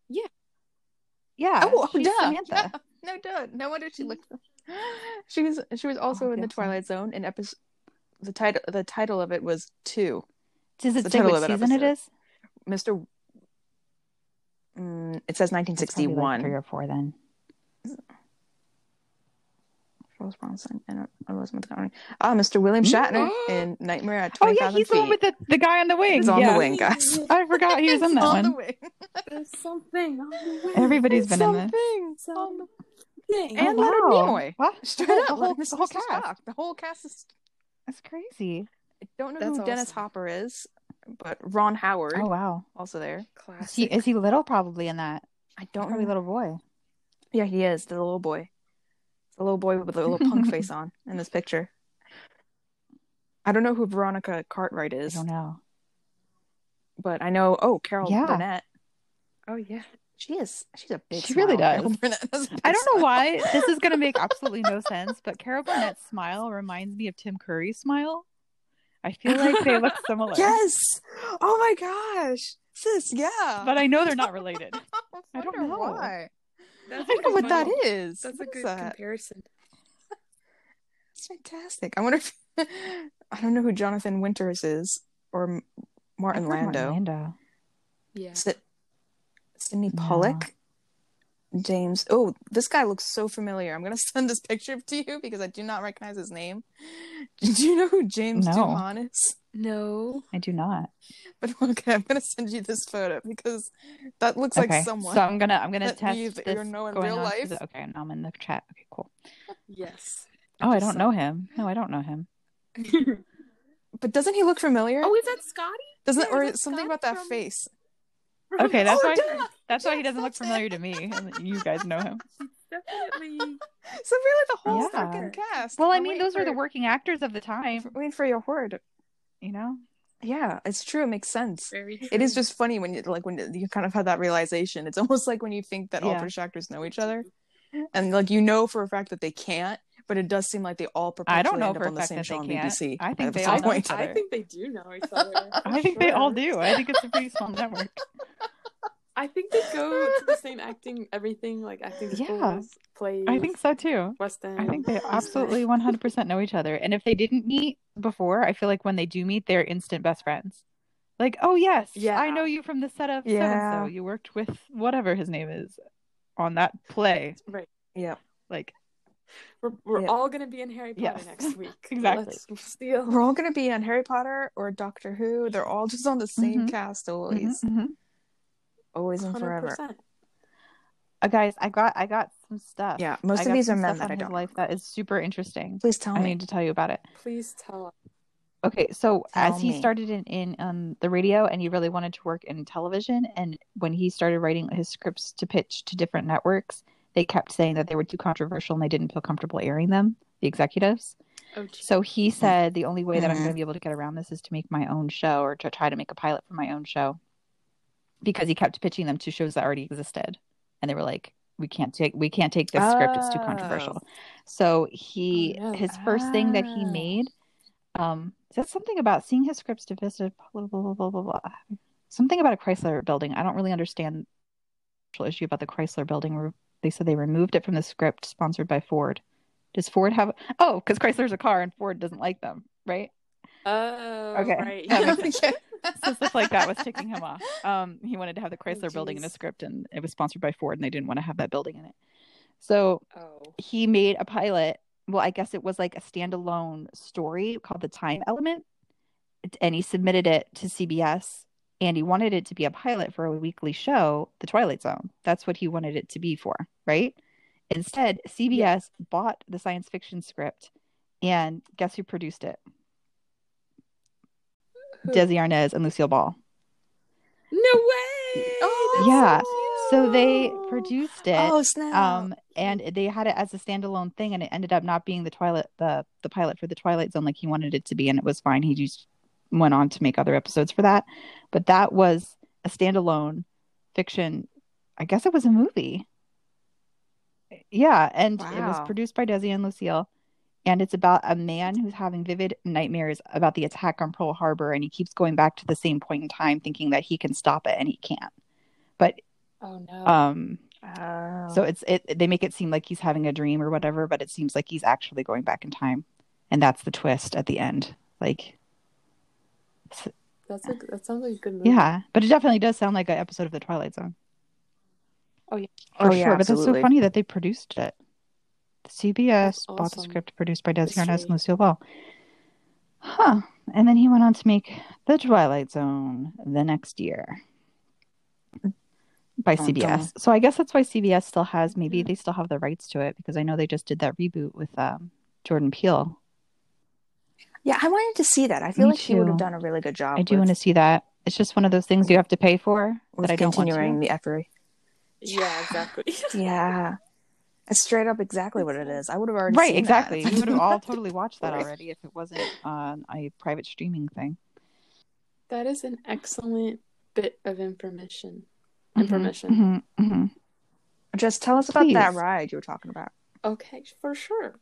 Yeah. Yeah. oh, she's duh. Samantha. No, duh. No wonder she looked. She was. She was also Oh, in the yes. Twilight Zone. In episode, the title. The title of it was two. Does The it say title what of season it episode. is? Mister. Mm, it says It's probably, like, 1961. three or four then. Charles Bronson and Elizabeth Montgomery. Ah, Mr. William Shatner Mm. in Nightmare at Oh Twenty yeah, Thousand he's the Feet. one with the, the guy on the wing. He's on yeah. the wing, guys. I forgot he was in He's that on the one. wing. there's something on the way. Everybody's been in this. Something. Something. And Oh, Leonard wow. Nimoy. What? Straight The up, whole- the whole cast. Spock. The whole cast is. That's crazy. I don't know That's who Dennis. Hopper is, but Ron Howard Oh wow. also there. Is Classic. he is he little probably in that? I don't Probably know. little boy. Yeah, he is the little boy. The little boy with a little punk face on in this picture. I don't know who Veronica Cartwright is. I don't know. but I know. Oh, Carol Yeah. Burnett. oh yeah. She is. She's a big. She really does. Carol Burnett has a big I don't know why this is going to make absolutely no sense, but Carol Burnett's smile reminds me of Tim Curry's smile. I feel like they look similar. Yes. Oh my gosh, sis. Yeah. But I know they're not related. I, I don't know. why. That's I don't know what that is. That's What a good that? comparison. It's fantastic. I wonder if I don't know who Jonathan Winters is or Martin I've Martin Landau. Landau. Yeah. Sid- Sydney No. Pollack. James. Oh, this guy looks so familiar. I'm gonna send this picture to you because I do not recognize his name. Do you know who James No. Doohan is? No. I do not. But okay, I'm gonna send you this photo because that looks like someone. so I'm gonna I'm gonna test you- this you know in going real on life. the- okay, now I'm in the chat. Okay, cool. Yes. Oh, I don't saw- know him. No, I don't know him. But doesn't he look familiar? oh, is that Scotty? doesn't yeah, or something Scott about that from- face? Okay, that's Oh, why duh! that's why he doesn't look familiar it. to me, and you guys know him. Definitely. So really, the whole Yeah. fucking cast. Well, I I'm mean, waiting those were the working actors of the time, Waiting for your word. you know. Yeah, it's true. It makes sense. Very true. It is just funny when you like when you kind of have that realization. It's almost like when you think that all British actors know each other, and like you know for a fact that they can't, but it does seem like they all perpetually I don't know end up on the same show on can't. BBC. I think they all know point. each I think they do know each other. I for think they all do. I think it's a pretty small network. I think they go to the same acting, everything like acting Yeah. schools, plays. I think so too. West End. I think they absolutely 100% know each other. And if they didn't meet before, I feel like when they do meet, they're instant best friends. Like, oh, yes, Yeah. I know you from the set of so Yeah. and so. You worked with whatever his name is on that play. Right. Yeah, Like, We're, we're Yeah. all gonna be in Harry Potter Yes. next week. Exactly. Let's steal. we're all gonna be on Harry Potter or Doctor Who. They're all just on the same Mhm. cast always, mhm. always and forever. 100%. Uh, guys, I got I got some stuff. Yeah, most I of these are some men that I don't. life that is super interesting. Please tell I me. need to tell you about it. Please tell us. Okay, so Tell as he me. started in, in um, the radio and he really wanted to work in television, and when he started writing his scripts to pitch to different networks, they kept saying that they were too controversial and they didn't feel comfortable airing them, the executives. Oh. So he said the only way that I'm Mhm. going to be able to get around this is to make my own show or to try to make a pilot for my own show because he kept pitching them to shows that already existed. And they were like, we can't take we can't take this script, it's too Oh. controversial. So he Oh, no. his first thing that he Ah. made Um, says something about seeing his scripts to visit blah blah blah blah blah blah. Something about a Chrysler building. I don't really understand the issue about the Chrysler building. They said they removed it from the script sponsored by Ford. Does Ford have? Oh, because Chrysler's a car and Ford doesn't like them, right? Oh, Okay. right. That makes. So stuff like that was ticking him off. Um, he wanted to have the Chrysler Oh, building in a script, and it was sponsored by Ford, and they didn't want to have that building in it. So oh, he made a pilot. Well, I guess it was like a standalone story called The Time Element, and he submitted it to CBS. And he wanted it to be a pilot for a weekly show, The Twilight Zone. That's what he wanted it to be for, right? Instead, CBS bought the science fiction script, and guess who produced it? Who? Desi Arnaz and Lucille Ball. no way. Oh, Yeah. so So they produced it. Oh snap! um and they had it as a standalone thing and it ended up not being the twilight the the pilot for the twilight zone like he wanted it to be and it was fine he just went on to make other episodes for that but that was a standalone fiction i guess it was a movie yeah and it was produced by desi and lucille and it's about a man who's having vivid nightmares about the attack on pearl harbor and he keeps going back to the same point in time thinking that he can stop it and he can't but Oh no. um Oh. so it's it they make it seem like he's having a dream or whatever, but it seems like he's actually going back in time. And that's the twist at the end. Like That's a that sounds like a good movie. yeah, but it definitely does sound like an episode of the Twilight Zone. Oh, yeah. For Oh, sure. yeah, but that's so funny that they produced it. CBS That's bought the script produced by Desi Arnaz and Lucille Ball. Huh. And then he went on to make The Twilight Zone the next year by Dun, CBS. dun. So I guess that's why CBS still has maybe they still have the rights to it because I know they just did that reboot with um, Jordan Peele. Yeah, I wanted to see that. I feel Me like he would have done a really good job. I do with, want to see that. It's just one of those things you have to pay for with that I don't want continuing to. the effort. Yeah, exactly. Yeah, it's straight up exactly what it is. I would have already Right, seen exactly. That. We would have all totally watched that already if it wasn't on a private streaming thing. that is an excellent bit of information. Mhm, Information. mhm, mhm. Just tell us about that ride you were talking about. Okay, for sure.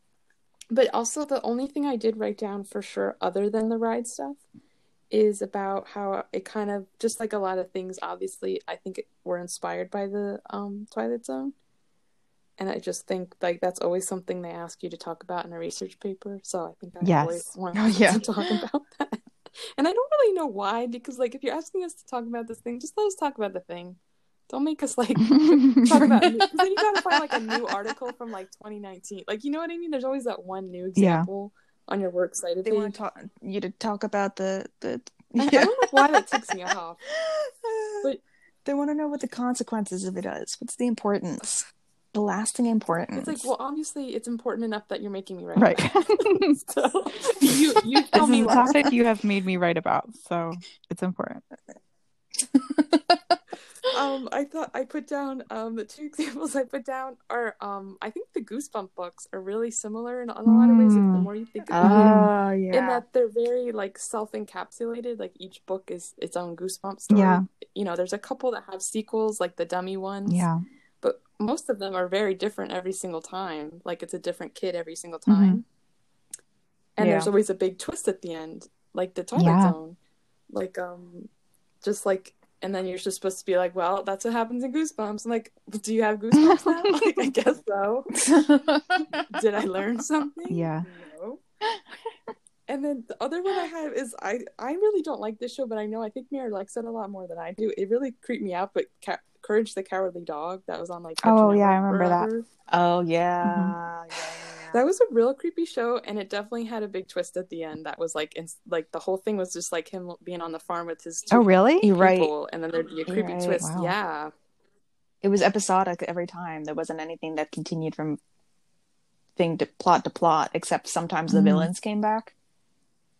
But also, the only thing I did write down for sure, other than the ride stuff, is about how it kind of just like a lot of things. Obviously, I think it, were inspired by the um, Twilight Zone, and I just think like that's always something they ask you to talk about in a research paper. So I think I Yes. always want Oh, yeah. to talk about that. And I don't really know why, because like if you're asking us to talk about this thing, just let us talk about the thing. Don't make us like talk about new, 'cause then you gotta find like a new article from like 2019 like you know what i mean there's always that one new Yeah. example on your works cited They page want to talk you to talk about the the. I, I don't know why that ticks me off but they want to know what the consequences of it is. What's the importance? The lasting importance. it's like well obviously it's important enough that you're making me write right. about so you you this tell is me a what topic you have made me write about, so it's important. Um i thought i put down um the two examples i put down are um i think the goosebump books are really similar in, in a lot of ways the Mm. more you think about it Oh in yeah. that they're very like self-encapsulated like each book is its own goosebump story Yeah. you know there's a couple that have sequels like the dummy ones Yeah. but most of them are very different every single time like it's a different kid every single Mhm. time and Yeah. there's always a big twist at the end like the twilight Yeah. zone like um just like and then you're just supposed to be like well that's what happens in goosebumps i'm like do you have goosebumps now like i guess so did i learn something Yeah. no and then the other one I have is I I really don't like this show, but I know I think Mira likes it a lot more than I do. It really creeped me out. But Ca- Courage the Cowardly Dog that was on like Cartoon Oh, yeah, I Network remember that. oh yeah. Mhm. yeah, yeah, yeah. That was a real creepy show, and it definitely had a big twist at the end. That was like, in, like the whole thing was just like him being on the farm with his two Oh, really? You're right. people, and then there'd be a creepy right, twist. wow. Yeah, It was episodic every time. There wasn't anything that continued from thing to plot to plot, except sometimes the Mhm. villains came back.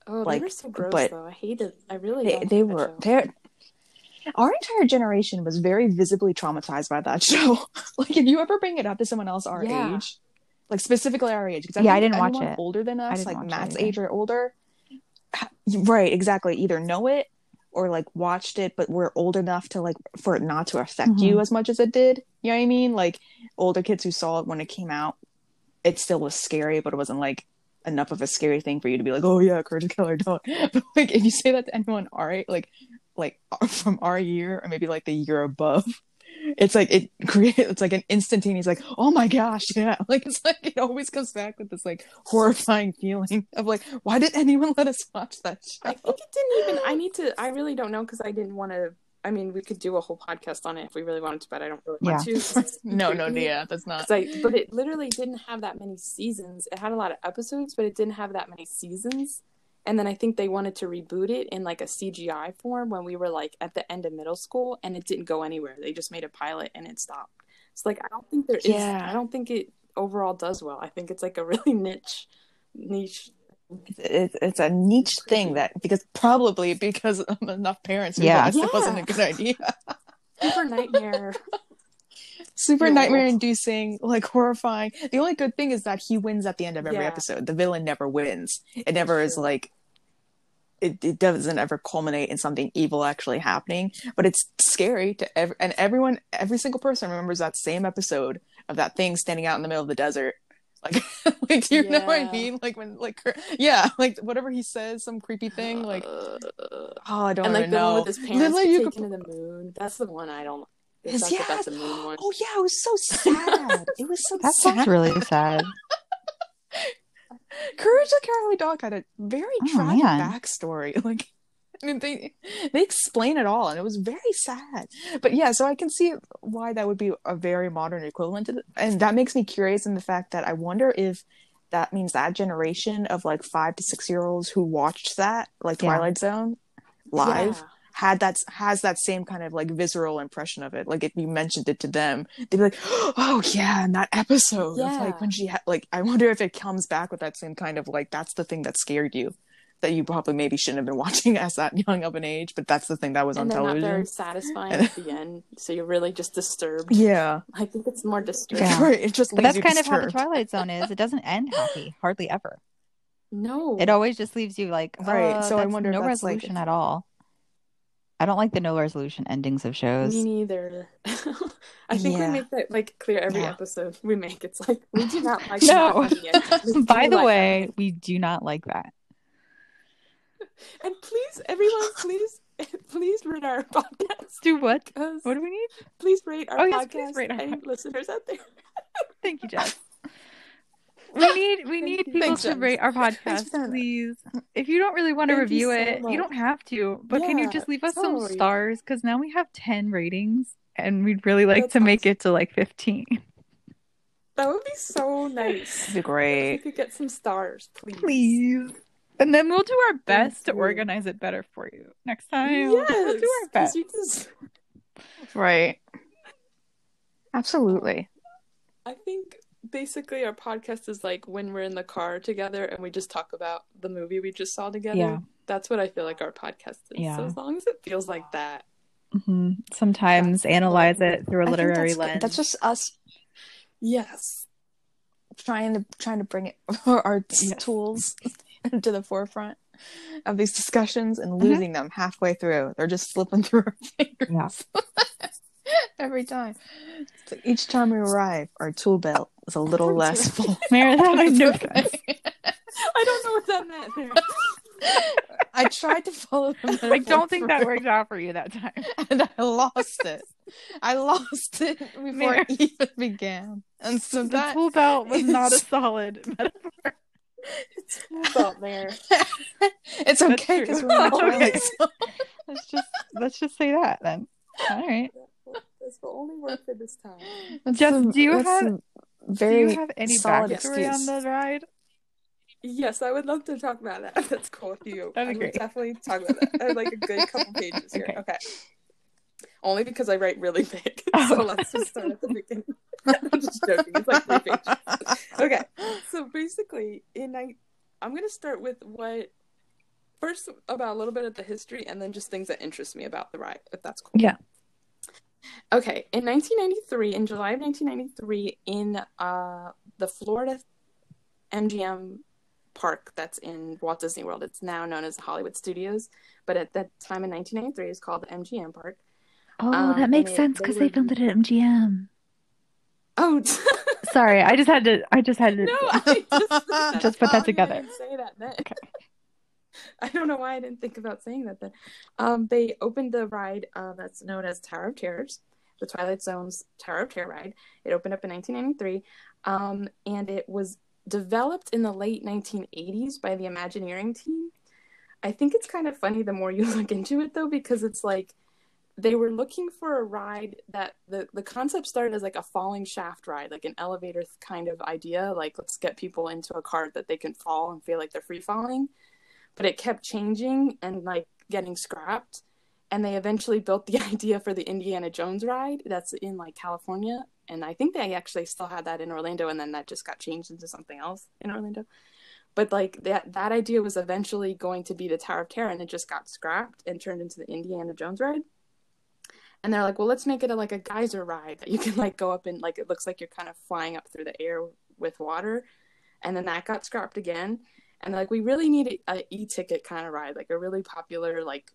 oh, Like, they were so gross but though. I hated. I really They they were show. they our entire generation was very visibly traumatized by that show. like if you ever bring it up to someone else our Yeah. age, like specifically our age, because Yeah, I didn't watch anyone it. older than us, like Matt's age or older, right? Exactly. Either know it or like watched it, but we're old enough to like for it not to affect Mhm. you as much as it did. You know what I mean? Like older kids who saw it when it came out, it still was scary, but it wasn't like enough of a scary thing for you to be like, oh yeah, Courage the Killer, don't. But like if you say that to anyone all right, like like from our year or maybe like the year above, it's like it creates it's like an instantaneous like, oh my gosh, yeah. Like it's like it always comes back with this like horrifying feeling of like, why did anyone let us watch that show? I think it didn't even. I need to. I really don't know because I didn't want to. I mean, we could do a whole podcast on it if we really wanted to, but I don't really want Yeah. to. no, no, yeah, that's not I, but it literally didn't have that many seasons. It had a lot of episodes, but it didn't have that many seasons. And then I think they wanted to reboot it in like a CGI form when we were like at the end of middle school, and it didn't go anywhere. They just made a pilot and it stopped. It's like I don't think there is. Yeah. I don't think it overall does well. I think it's like a really niche, niche. it's, it's a niche thing that because probably because enough parents who Yeah. realized it wasn't a good idea. Super nightmare. Super nightmare inducing, like horrifying. The only good thing is that he wins at the end of every Yeah. episode. The villain never wins. It never is like it, it doesn't ever culminate in something evil actually happening. But it's scary to ev- and everyone every single person remembers that same episode of that thing standing out in the middle of the desert. Like, like do you know what I mean? Like when like yeah, like whatever he says, some creepy thing, like Uh, oh I don't and like the know. one with his parents Literally, you could- to the moon. That's the one I don't. It's Is- not that's a moon one. Oh yeah, it was so sad. it was so That sad. sounds really sad. Courage the Cowardly Dog had a very Oh, tragic man. backstory. Like, I mean, they they explain it all, and it was very sad. But yeah, so I can see why that would be a very modern equivalent to, th- and that makes me curious in the fact that I wonder if that means that generation of like five to six year olds who watched that, like Yeah. Twilight Zone, live. Yeah. Had that has that same kind of like visceral impression of it. Like if you mentioned it to them, they'd be like, "Oh yeah," in that episode of Yeah. like when she had like. I wonder if it comes back with that same kind of like that's the thing that scared you, that you probably maybe shouldn't have been watching as that young of an age, but that's the thing that was on and they're not very satisfying at the end, so you're really just disturbed. Yeah, I think it's more disturbing. Yeah. right. It just But leaves that's you kind of how the. Twilight Zone is. It doesn't end happy, hardly ever. No, It always just leaves you like, Right, uh, so I that's wonder if no that's, like- resolution at all. I don't like the no resolution endings of shows. me neither. I think Yeah. we make that like clear every Yeah. episode we make. It's like we do not like No. not having it. We By the like way, having we do not like that. and please, everyone, please, please rate our podcast. Do what? What do we need? please rate our Oh, yes, podcast. please rate our any listeners out there. Thank you, Jess. We need we need people Thanks, to rate our podcast, please. If you don't really want to Thank you review so it, much. you don't have to. But can you just leave us some stars? Because now we have ten ratings, and we'd really like That's to make it to like fifteen. That would be so nice. It'd be If we could get some stars, please. Please. And then we'll do our best to you. organize it better for you next time. Yes, We'll do our 'cause best. you just- Right. Absolutely. I think basically our podcast is like when we're in the car together and we just talk about the movie we just saw together. Yeah. That's what I feel like our podcast is. Yeah. So as long as it feels like that. hmm Sometimes That's analyze it through a I think literary that's, good. lens. that's just us Yes. trying to trying to bring it our Yes. tools to the forefront of these discussions and Mhm. losing them halfway through. They're just slipping through our fingers every time. So each time we arrive, our tool belt is a little less full. Mary, that made no sense. okay. I don't know what that meant there. I tried to follow the I don't think that worked out for you that time. and I lost it. I lost it before Mary. it even began, and so The that tool belt was not a solid metaphor. It's about there. it's okay because we're not okay. so- Let's just let's just say that then. All right. That's will only work for this time. That's Jess, some- do you have- very Do you have any solid backstory on excuse. the ride? Yes, I would love to talk about that. That's cool with you. That'd I be would definitely talk about that. I have like a good couple pages here. Okay. Okay. Only because I write really big. Oh. So let's just start at the beginning. I'm just joking. It's like three pages. Okay. So basically, in I, I'm gonna start with what first about a little bit of the history, and then just things that interest me about the ride, if that's cool. Yeah. Okay. In 1993, in July of 1993, in uh the Florida MGM park that's in Walt Disney World, it's now known as Hollywood Studios, but at that time in 1993, it was called the MGM Park. Oh, Um, that makes it- sense they because were- they filmed it at MGM. Oh, Sorry, I just had to. I just had to. No, I just, Just put that together. say that then. Okay. I don't know why I didn't think about saying that then. Um, they opened the ride uh, that's known as Tower of Terrors, the Twilight Zone's Tower of Terror ride. It opened up in 1993, um, and it was developed in the late 1980s by the Imagineering team. I think it's kind of funny the more you look into it, though, because it's like they were looking for a ride that the, the concept started as like a falling shaft ride, like an elevator kind of idea. Like, let's get people into a cart that they can fall and feel like they're free falling. But it kept changing and like getting scrapped. And they eventually built the idea for the Indiana Jones ride that's in like California. And I think they actually still had that in Orlando, and then that just got changed into something else in Orlando. But like that that idea was eventually going to be the Tower of Terror, and it just got scrapped and turned into the Indiana Jones ride and they're like well let's make it a, like a geyser ride that you can like go up and like it looks like you're kind of flying up through the air with water and then that got scrapped again and like we really need a, a e-ticket kind of ride like a really popular like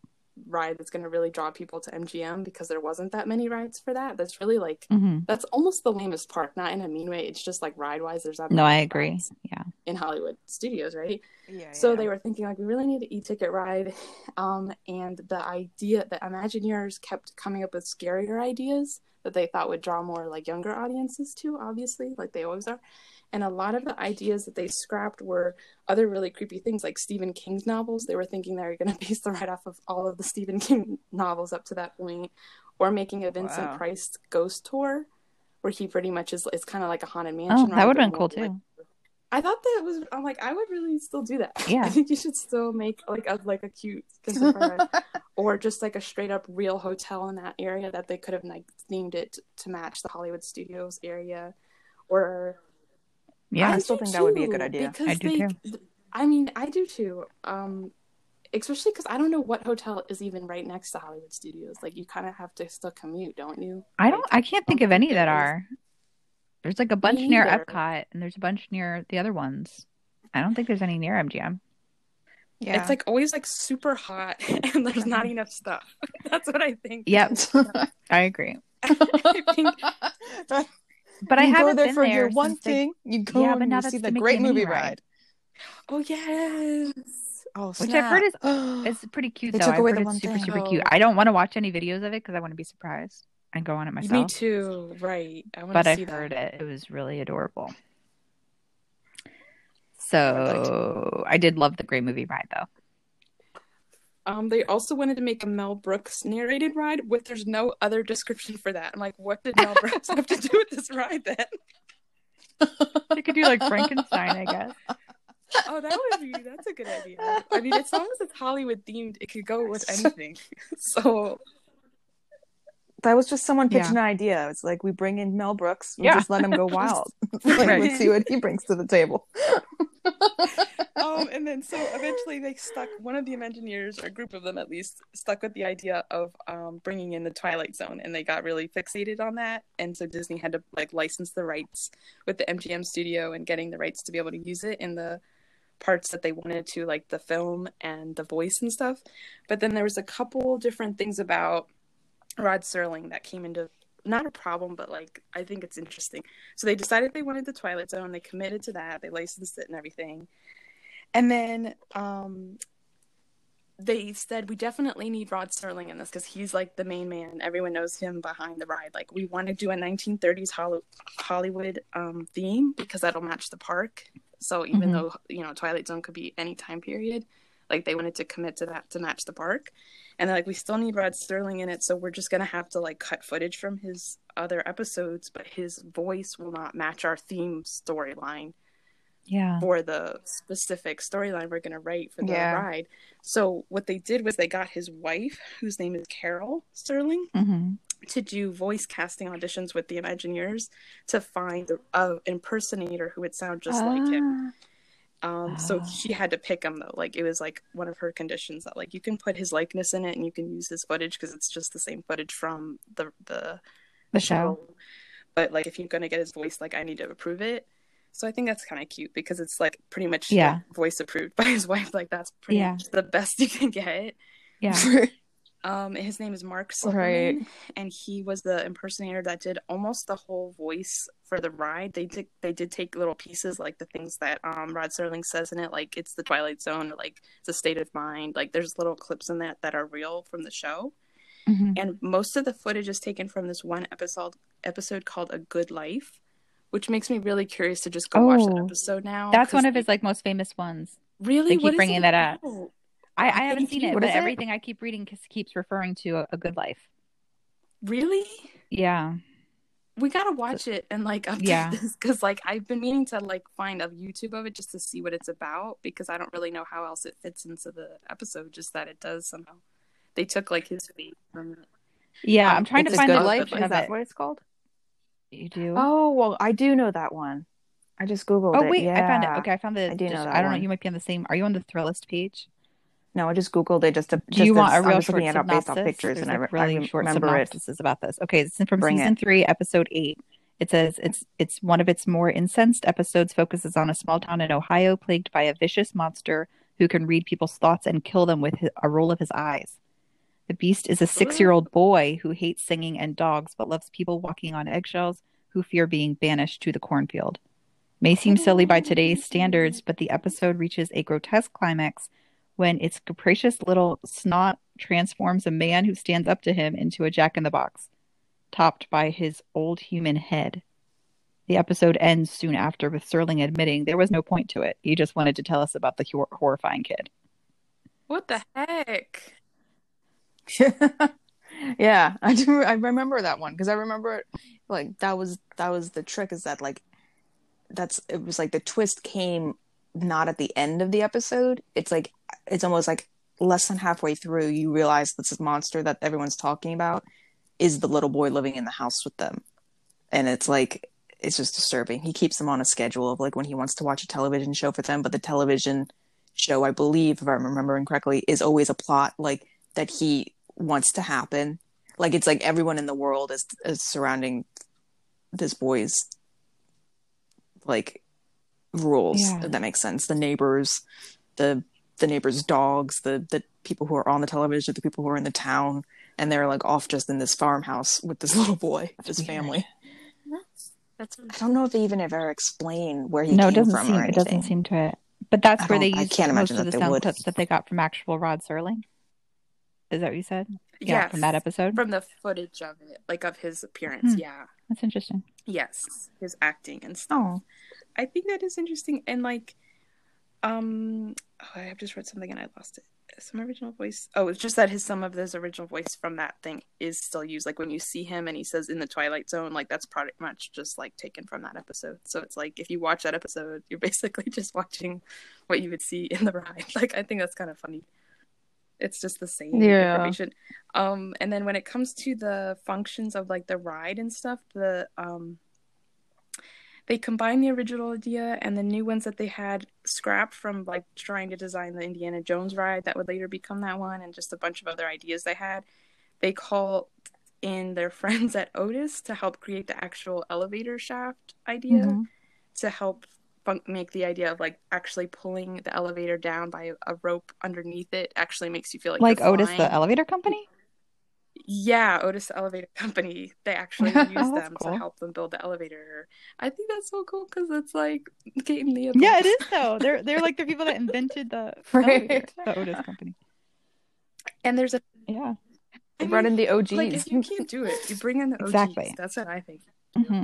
ride that's going to really draw people to mgm because there wasn't that many rides for that that's really like hmm that's almost the lamest park not in a mean way it's just like ride wise there's not No, I agree. Yeah. in hollywood studios right Yeah, so yeah. they were thinking like we really need an e-ticket ride, um, and the idea the Imagineers kept coming up with scarier ideas that they thought would draw more like younger audiences to, obviously, like they always are. And a lot of the ideas that they scrapped were other really creepy things like Stephen King's novels. They were thinking they were going to base the ride off of all of the Stephen King novels up to that point, or making a Vincent Wow. Price ghost tour, where he pretty much is it's kind of like a haunted oh, mansion. Oh, that would have been more cool like too. I thought that was. I'm like, I would really still do that. Yeah. I think you should still make like a like a cute or just like a straight up real hotel in that area that they could have like themed it to match the Hollywood Studios area, or Yeah. I still do think that would be a good idea. Because I do they, too. I mean, I do too. Um, especially because I don't know what hotel is even right next to Hollywood Studios. Like, you kind of have to still commute, don't you? I don't. Like, I can't think of any that are. There's like a bunch near neither. Epcot, and there's a bunch near the other ones. I don't think there's any near MGM. yeah. It's like always like super hot, and there's not enough stuff. That's what I think. Yep, I agree. I think But I you go haven't there been for there your one since they- thing. You go Yeah, and you see the the great movie ride. ride. Oh yes. Oh, Which I've heard is. It's pretty cute They though. took I've away heard the it's one super thing. super cute. Oh. I don't want to watch any videos of it because I want to be surprised and go on it myself. Me too. Right. I want but I see heard that. it. It was really adorable. So I did love the Great Movie Ride though. Um, they also wanted to make a Mel Brooks narrated ride with there's no other description for that. I'm like, what did Mel Brooks have to do with this ride then? You could do like Frankenstein, I guess. Oh, that would be that's a good idea. I mean, as long as it's Hollywood themed, it could go with anything. so That was just someone Yeah. pitching an idea. It's like we bring in Mel Brooks, we Yeah. just let him go wild. like, Right. Let's see what he brings to the table. Um, and then so eventually they stuck one of the Imagineers, or a group of them at least, stuck with the idea of um, bringing in the Twilight Zone, and they got really fixated on that. And so Disney had to like license the rights with the MGM studio and getting the rights to be able to use it in the parts that they wanted to, like the film and the voice and stuff. But then there was a couple different things about Rod Serling that came into not a problem, but like I think it's interesting. So they decided they wanted the Twilight Zone. They committed to that. They licensed it and everything. And then um, they said we definitely need Rod Serling in this because he's like the main man. Everyone knows him behind the ride. Like we want to do a 1930s Hollywood um, theme because that'll match the park. So even Mhm. though you know Twilight Zone could be any time period, like they wanted to commit to that to match the park. And they're like, we still need Rod Serling in it, so we're just gonna have to like cut footage from his other episodes, but his voice will not match our theme storyline Yeah. for the specific storyline we're gonna write for the Yeah. ride. So what they did was they got his wife, whose name is Carol Serling, hmm to do voice casting auditions with the Imagineers to find a impersonator who would sound just like him. Um, so Oh. she had to pick him though. Like it was like one of her conditions that like you can put his likeness in it and you can use his footage because it's just the same footage from the the The show. But like if you're gonna get his voice, like I need to approve it. So I think that's kind of cute because it's like pretty much Yeah. like, voice approved by his wife. Like that's pretty Yeah. much the best you can get. Yeah. Um, his name is Mark Silverman, right. and he was the impersonator that did almost the whole voice for the ride. They did they did take little pieces like the things that um, Rod Serling says in it, like it's the Twilight Zone, or like it's a state of mind. Like there's little clips in that that are real from the show, mm-hmm. and most of the footage is taken from this one episode episode called A Good Life, which makes me really curious to just go oh, watch that episode now. That's one of his like most famous ones. Really, they keep bringing that up. I, I haven't seen it, but everything I keep reading keeps referring to a, a, Good Life. Really? Yeah. We gotta watch it and like update yeah. this because like I've been meaning to like find a YouTube of it just to see what it's about because I don't really know how else it fits into the episode. Just that it does somehow. They took like his feet from. Yeah, um, I'm trying to find Good Life. Is that what it's called? You do? Oh well, I do know that one. I just googled. Oh, it. Oh wait, yeah. I found it. Okay, I found the. I do know. that I don't one. know. You might be on the same. Are you on the Thrillist page? No, I just googled it just to. Do you want a real short synopsis? based off pictures, There's and like I really I short remember synopsis it. is about this. Okay, it's from Bring season it. three, episode eight. It says it's it's one of its more incensed episodes. Focuses on a small town in Ohio plagued by a vicious monster who can read people's thoughts and kill them with his, a roll of his eyes. The beast is a six-year-old boy who hates singing and dogs, but loves people walking on eggshells who fear being banished to the cornfield. May seem silly by today's standards, but the episode reaches a grotesque climax when its capricious little snot transforms a man who stands up to him into a jack in the box, topped by his old human head. The episode ends soon after with Serling admitting there was no point to it. He just wanted to tell us about the hor- horrifying kid. What the heck? yeah, I do. I remember that one because I remember it. Like that was that was the trick. Is that like that's it was like the twist came not at the end of the episode. It's like it's almost like less than halfway through you realize this monster that everyone's talking about is the little boy living in the house with them. And it's like it's just disturbing. He keeps them on a schedule of like when he wants to watch a television show for them, but the television show, I believe, if I'm remembering correctly, is always a plot like that he wants to happen. Like it's like everyone in the world is, is surrounding this boy's like rules. Yeah. If that makes sense. The neighbors, the the neighbors' dogs, the the people who are on the television, the people who are in the town, and they're like off just in this farmhouse with this little boy, this family. That's, that's I don't know if they even ever explain where he no, came it doesn't from seem, or anything. It doesn't seem to it. But that's I where they don't- use can't most imagine of the they sound would. clips that they got from actual Rod Serling. Is that what you said? Yeah, Yes. from that episode. From the footage of it, like of his appearance. Hmm. Yeah. That's interesting. Yes. His acting and stuff. Oh, I think that is interesting. And like, um, oh, I have just read something and I lost it. Some original voice. Oh, it's just that his some of his original voice from that thing is still used. Like when you see him and he says in the Twilight Zone, like that's pretty much just like taken from that episode. So it's like if you watch that episode, you're basically just watching what you would see in the ride. Like I think that's kind of funny. It's just the same Yeah. information. Um, and then when it comes to the functions of like the ride and stuff, the um they combine the original idea and the new ones that they had scrapped from like trying to design the Indiana Jones ride that would later become that one and just a bunch of other ideas they had. They called in their friends at Otis to help create the actual elevator shaft idea Mhm. to help fun- make the idea of like actually pulling the elevator down by a rope underneath it actually makes you feel like Like you're Otis, flying. the elevator company. Yeah, Otis Elevator Company. They actually use Oh, them cool. to help them build the elevator. I think that's so cool because it's like Kate and Leah. Yeah, it is though. They're they're like the people that invented the Right. elevator, the Otis company. And there's a Yeah. I brought mean, in the OGs. like if you can't do it, you bring in the OGs. Exactly. That's what I think. hmm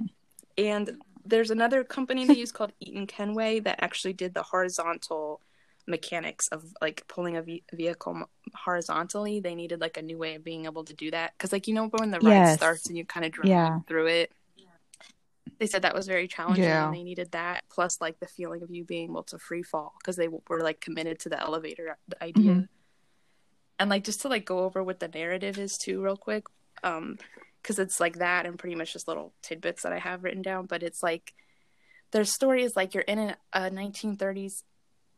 And there's another company they use called Eaton Kenway that actually did the horizontal mechanics of like pulling a ve- vehicle horizontally. They needed like a new way of being able to do that because like you know when the ride Yes. starts and you kind of drone Yeah. through it. They said that was very challenging Yeah. and they needed that plus like the feeling of you being able to free fall because they w- were like committed to the elevator idea. Mhm. And like just to like go over what the narrative is too real quick um because it's like that and pretty much just little tidbits that I have written down. But it's like their story is like you're in a, a 1930s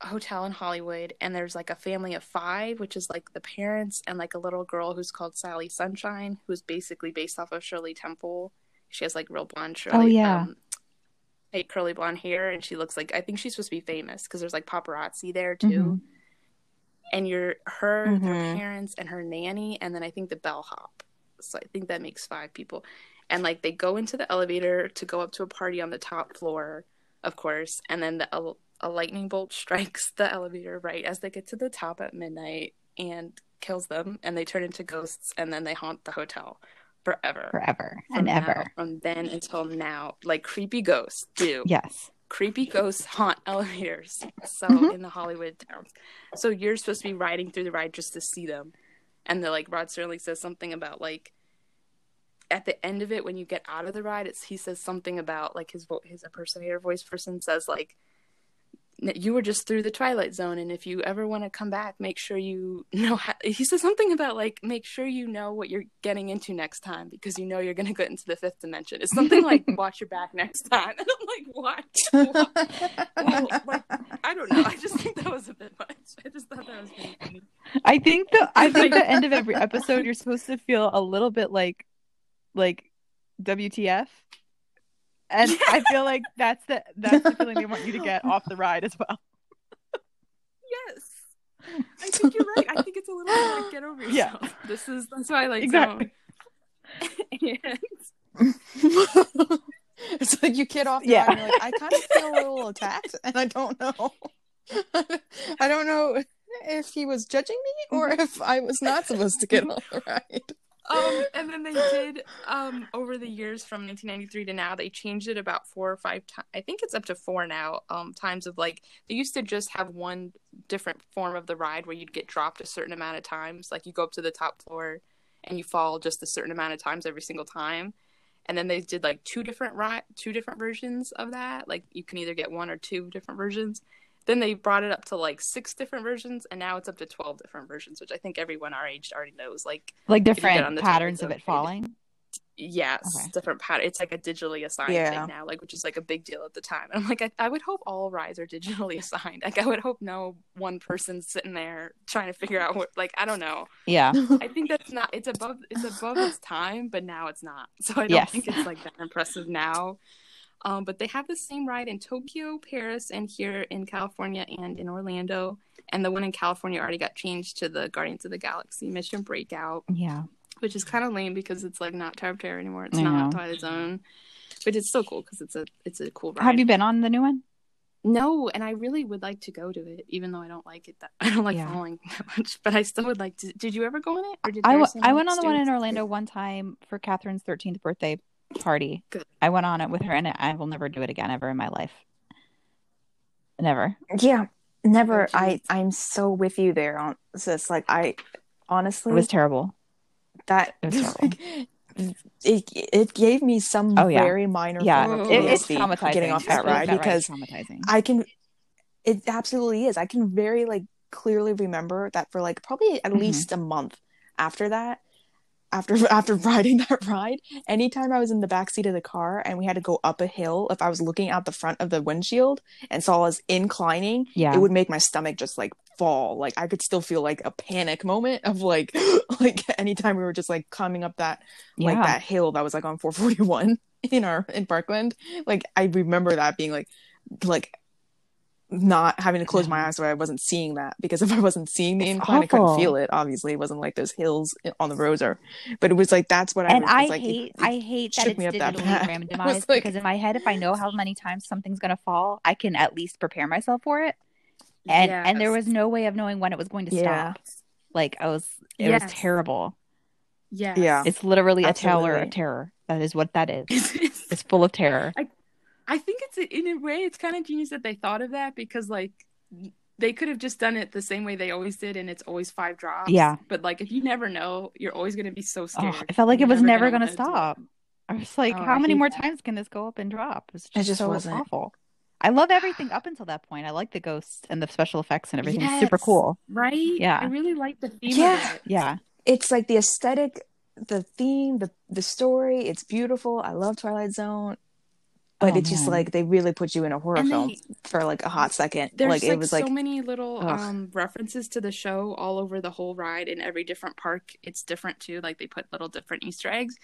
hotel in Hollywood, and there's like a family of five, which is like the parents and like a little girl who's called Sally Sunshine, who's basically based off of Shirley Temple. She has like real blonde Shirley. Oh, yeah. Um, like curly blonde hair, and she looks like I think she's supposed to be famous because there's like paparazzi there too. Mhm. and you're her, her Mhm. parents, and her nanny, and then I think the bellhop. So I think that makes five people. And like they go into the elevator to go up to a party on the top floor, of course, and then the a, a lightning bolt strikes the elevator right as they get to the top at midnight and kills them, and they turn into ghosts, and then they haunt the hotel forever. Forever From and now- ever. From then until now, like creepy ghosts do Yes. creepy ghosts haunt elevators so Mhm. in the hollywood towns so you're supposed to be riding through the ride just to see them and the like rod serling says something about like at the end of it when you get out of the ride it's he says something about like his vo- his impersonator voice person says like "N- you were just through the twilight zone and if you ever want to come back make sure you know how, he says something about like make sure you know what you're getting into next time because you know you're going to get into the fifth dimension it's something like watch your back next time and i'm like what What? well, like, I don't know. I just think that was a bit much. I just thought that was really funny. I think the I think the end of every episode you're supposed to feel a little bit like like WTF. And I feel like that's the that's the feeling they want you to get off the ride as well. Yes, I think you're right. I think it's a little bit like get over Yeah. yourself. This is that's why I like Exactly. Zone. and, it's like you get off the Yeah. ride and you're like, I kind of feel a little attacked, and I don't know. I don't know if he was judging me or mm-hmm. if I was not supposed to get on the ride. Um, and then they did um over the years from 1993 to now they changed it about four or five times. I think it's up to four now. Um, times of like they used to just have one different form of the ride where you'd get dropped a certain amount of times. Like you go up to the top floor and you fall just a certain amount of times every single time. And then they did like two different ride, two different versions of that. Like you can either get one or two different versions. Then they brought it up to like six different versions, and now it's up to twelve different versions, which I think everyone our age already knows. Like Like different patterns of it falling. yes, Okay. different pattern. It's like a digitally assigned Yeah. thing now, like which is like a big deal at the time. And I'm like, I, I would hope all rides are digitally assigned. Like I would hope no one person's sitting there trying to figure out what. Like I don't know. Yeah. I think that's not. It's above. It's above its time, but now it's not. So I don't Yes. think it's like that impressive now. Um, but they have the same ride in Tokyo, Paris, and here in California and in Orlando. And the one in California already got changed to the Guardians of the Galaxy Mission Breakout, Yeah. which is kind of lame because it's like not Tower of Terror anymore. It's I not know. Twilight Zone, but it's still cool because it's a it's a cool ride. Have you been on the new one? No, and I really would like to go to it, even though I don't like it that I don't like Yeah. falling that much. But I still would like to. Did you ever go on it? Or did I, w- I went on the one in Orlando one time for Catherine's 13th birthday party. Good. I went on it with her and I will never do it again ever in my life. Never. Yeah, never. Oh, I. I'm so with you there on sis. Like I It honestly was terrible. that it was terrible. it it gave me some Oh, yeah. very minor Yeah. form of It- it's traumatizing. getting off that ride is because traumatizing. I can it absolutely is. I can very like clearly remember that for like probably at Mhm. least a month after that after after riding that ride, anytime I was in the back seat of the car and we had to go up a hill, if I was looking out the front of the windshield and saw us inclining, yeah. it would make my stomach just like fall. Like I could still feel like a panic moment of like like anytime we were just like climbing up that like that hill that was like on 441 in our in Parkland. Like I remember that being like like not having to close my eyes where I wasn't seeing that because if I wasn't seeing the It's incline, I couldn't feel it. Obviously, it wasn't like those hills on the roads are, but it was like that's what I and was I like. hate it I hate that shook it's me up that digitally bad. Randomized like- because in my head, if I know how many times something's gonna fall, I can at least prepare myself for it. And and there was no way of knowing when it was going to Yeah. stop. Like I was, it was terrible. Yes. Yeah. It's literally a teller Absolutely. of terror. That is what that is. It's- It's full of terror. I think it's in a way it's kind of genius that they thought of that because like they could have just done it the same way they always did and it's always five drops. Yeah. But like if you never know, you're always going to be so scared. Oh, I felt like it You're was never gonna going to wanna do it. stop. I was like, Oh, how I many more that. times can this go up and drop? It's It just, just so wasn't. awful. I love everything up until that point. I like the ghosts and the special effects and everything. It's super cool. Right? Yeah. I really like the theme Yeah. of it. Yeah. it's like the aesthetic, the theme, the the story. It's beautiful. I love Twilight Zone. But Oh, it's just man. like they really put you in a horror And film they- for like a hot second. There's like like, it was so like many little ugh. um references to the show all over the whole ride in every different park. It's different too. Like they put little different Easter eggs,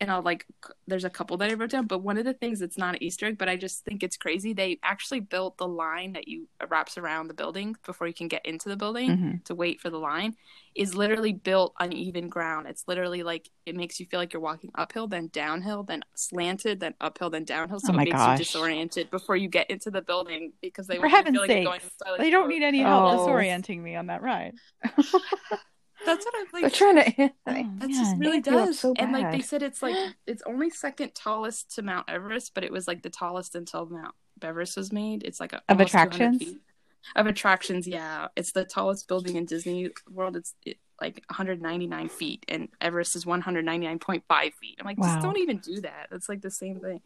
and I'll like there's a couple that I wrote down. But one of the things that's not an Easter egg, but I just think it's crazy. They actually built the line that you uh, wraps around the building before you can get into the building Mhm. to wait for the line is literally built on even ground. It's literally like it makes you feel like you're walking uphill, then downhill, then slanted, then uphill, then downhill. So Oh my makes gosh. you disoriented before you get into the building because they For want heaven's feel like you're sake, going inside, They don't oh, need any help Oh. disorienting me on that ride. That's what I'm like. they're trying to. Oh, That just really Amp does. so and like they said, it's like it's only second tallest to Mount Everest, but it was like the tallest until Mount Everest was made. It's like a, Of attractions? Of attractions, yeah, it's the tallest building in Disney World. It's it, like 199 feet, and Everest is 199.5 feet. I'm like, Wow. just don't even do that. It's like the same thing,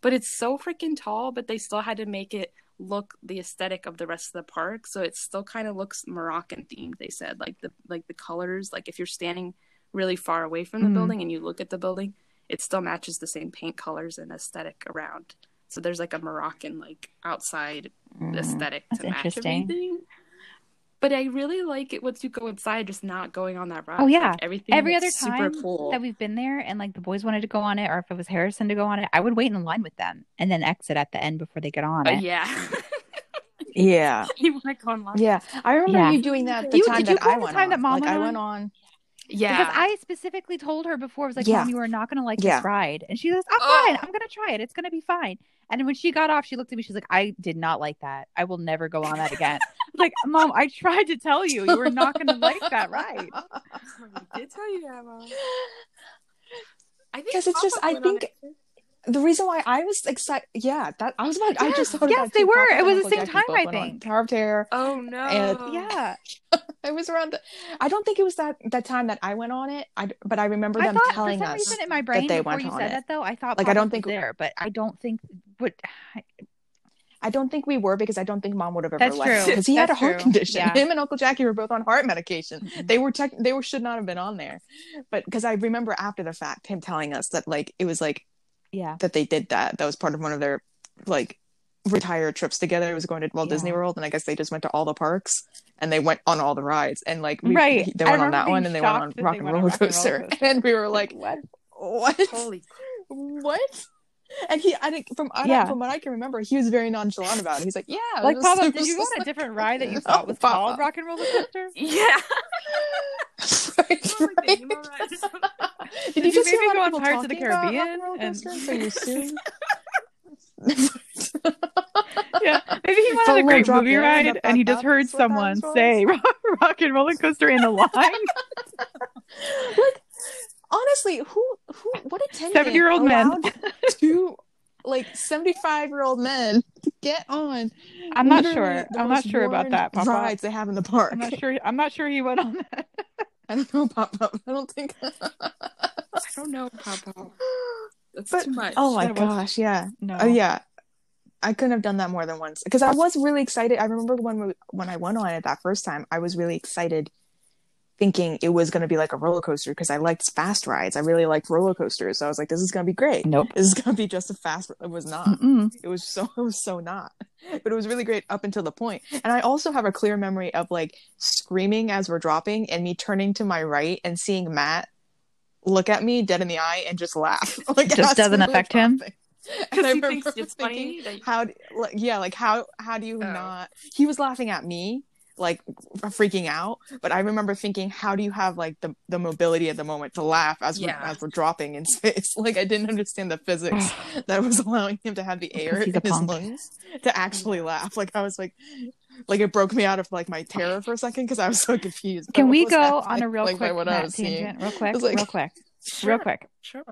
but it's so freaking tall. But they still had to make it look the aesthetic of the rest of the park, so it still kind of looks Moroccan themed. They said like the like the colors, like if you're standing really far away from the Mhm. building and you look at the building, it still matches the same paint colors and aesthetic around. So there's like a Moroccan like outside Mm. aesthetic That's to match everything. But I really like it once you go inside, just not going on that ride. Oh, yeah. Like, everything Every other super time cool. that we've been there and like the boys wanted to go on it or if it was Harrison to go on it, I would wait in line with them and then exit at the end before they get on Uh, it. yeah, Yeah, you want to go online? yeah. I remember Yeah. you doing that the You- time did you that go I on the time on. that Mom like went I on? went on. yeah. Because I specifically told her before, I was like, Yeah. Mom, you are not going to like Yeah. this ride. And she goes, I'm Oh. fine. I'm going to try it. It's going to be fine. And when she got off, she looked at me. She's like, I did not like that. I will never go on that again. I was like, Mom, I tried to tell you, you were not going to like that ride. I did tell you that, Mom. I think 'Cause it's just- I think- it. The reason why I was excited, yeah, that I was about. I just thought Yes, they were. It was the same time, I think. Tower of Terror. Oh no! And- Yeah. It was around. The, I don't think it was that that time that I went on it. I but I remember I them thought for telling some us. reason in my brain they before went you on said it. that though, I thought Like, I don't was think- there, but I don't think what I don't think we were because I don't think Mom would have ever That's left because he had a heart true. condition. Yeah. Him and Uncle Jackie were both on heart medication. Mhm. They were tech. They were should not have been on there, but because I remember after the fact him telling us that like it was like yeah. that they did that. That was part of one of their like retired trips together. It was going to Walt Yeah. Disney World, and I guess they just went to all the parks and they went on all the rides. And like we, Right. they went on that one, and they went on Rock and Roller Rock and Roller Coaster, Coaster. and we were like, what? what? Holy what? And he, I think from I, Yeah. from what I can remember, he was very nonchalant about it. He's like, yeah, Like was- Papa, it did you go on a different ride that you No, thought was Papa. called Rock and Roller Coaster? Yeah. right, Like right. Did, Did you you just maybe go on of people Pirates of the Caribbean and Roller and- Coaster, so you assume? yeah, maybe he went on a a great movie ride that- and he just heard that's what that someone was. say Rock and Roller Coaster in the line. like honestly who who what attendant 70-year-old men. allowed two like 75 year old men to get on I'm not sure. I'm not sure about that, Papa. rides they have in the park I'm not sure. I'm not sure he went on that. i don't know papa i don't think I don't know, Papa. That's But- too much. oh my That was- gosh yeah No. oh yeah I couldn't have done that more than once because I was really excited. I remember when we, when I went on it that first time, I was really excited, thinking it was going to be like a roller coaster because I liked fast rides. I really liked roller coasters, so I was like, "This is going to be great." Nope. This is going to be just a fast. It was not. Mm-mm. It was so it was so not. But it was really great up until the point. And I also have a clear memory of like screaming as we're dropping and me turning to my right and seeing Matt look at me dead in the eye and just laugh. Like Just doesn't we affect him? dropping. Because And I he thinks remember it's thinking, funny that- how d- like, yeah like how how do you Oh. not he was laughing at me like freaking out but i remember thinking how do you have like the, the mobility at the moment to laugh as Yeah. we're as we're dropping in space like i didn't understand the physics that was allowing him to have the air in his punk. lungs to actually laugh like i was like like it broke me out of like my terror for a second because i was so confused Can we go happening, on a real like, quick what I Matt was seeing. tangent? Real quick. was like- real quick. Sure, Real quick. Sure.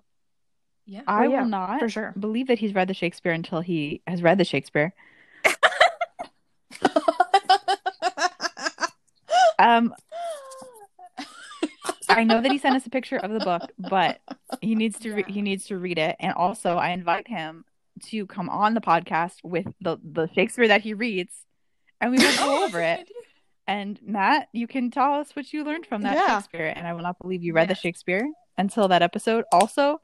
Yeah. I Oh, yeah, will not for sure. believe that he's read the Shakespeare until he has read the Shakespeare. Um, I know that he sent us a picture of the book, but he needs to re- he needs to read it. And also, I invite him to come on the podcast with the the Shakespeare that he reads, and we will go over it. And Matt, you can tell us what you learned from that Yeah. Shakespeare, and I will not believe you read the Shakespeare until that episode. Also,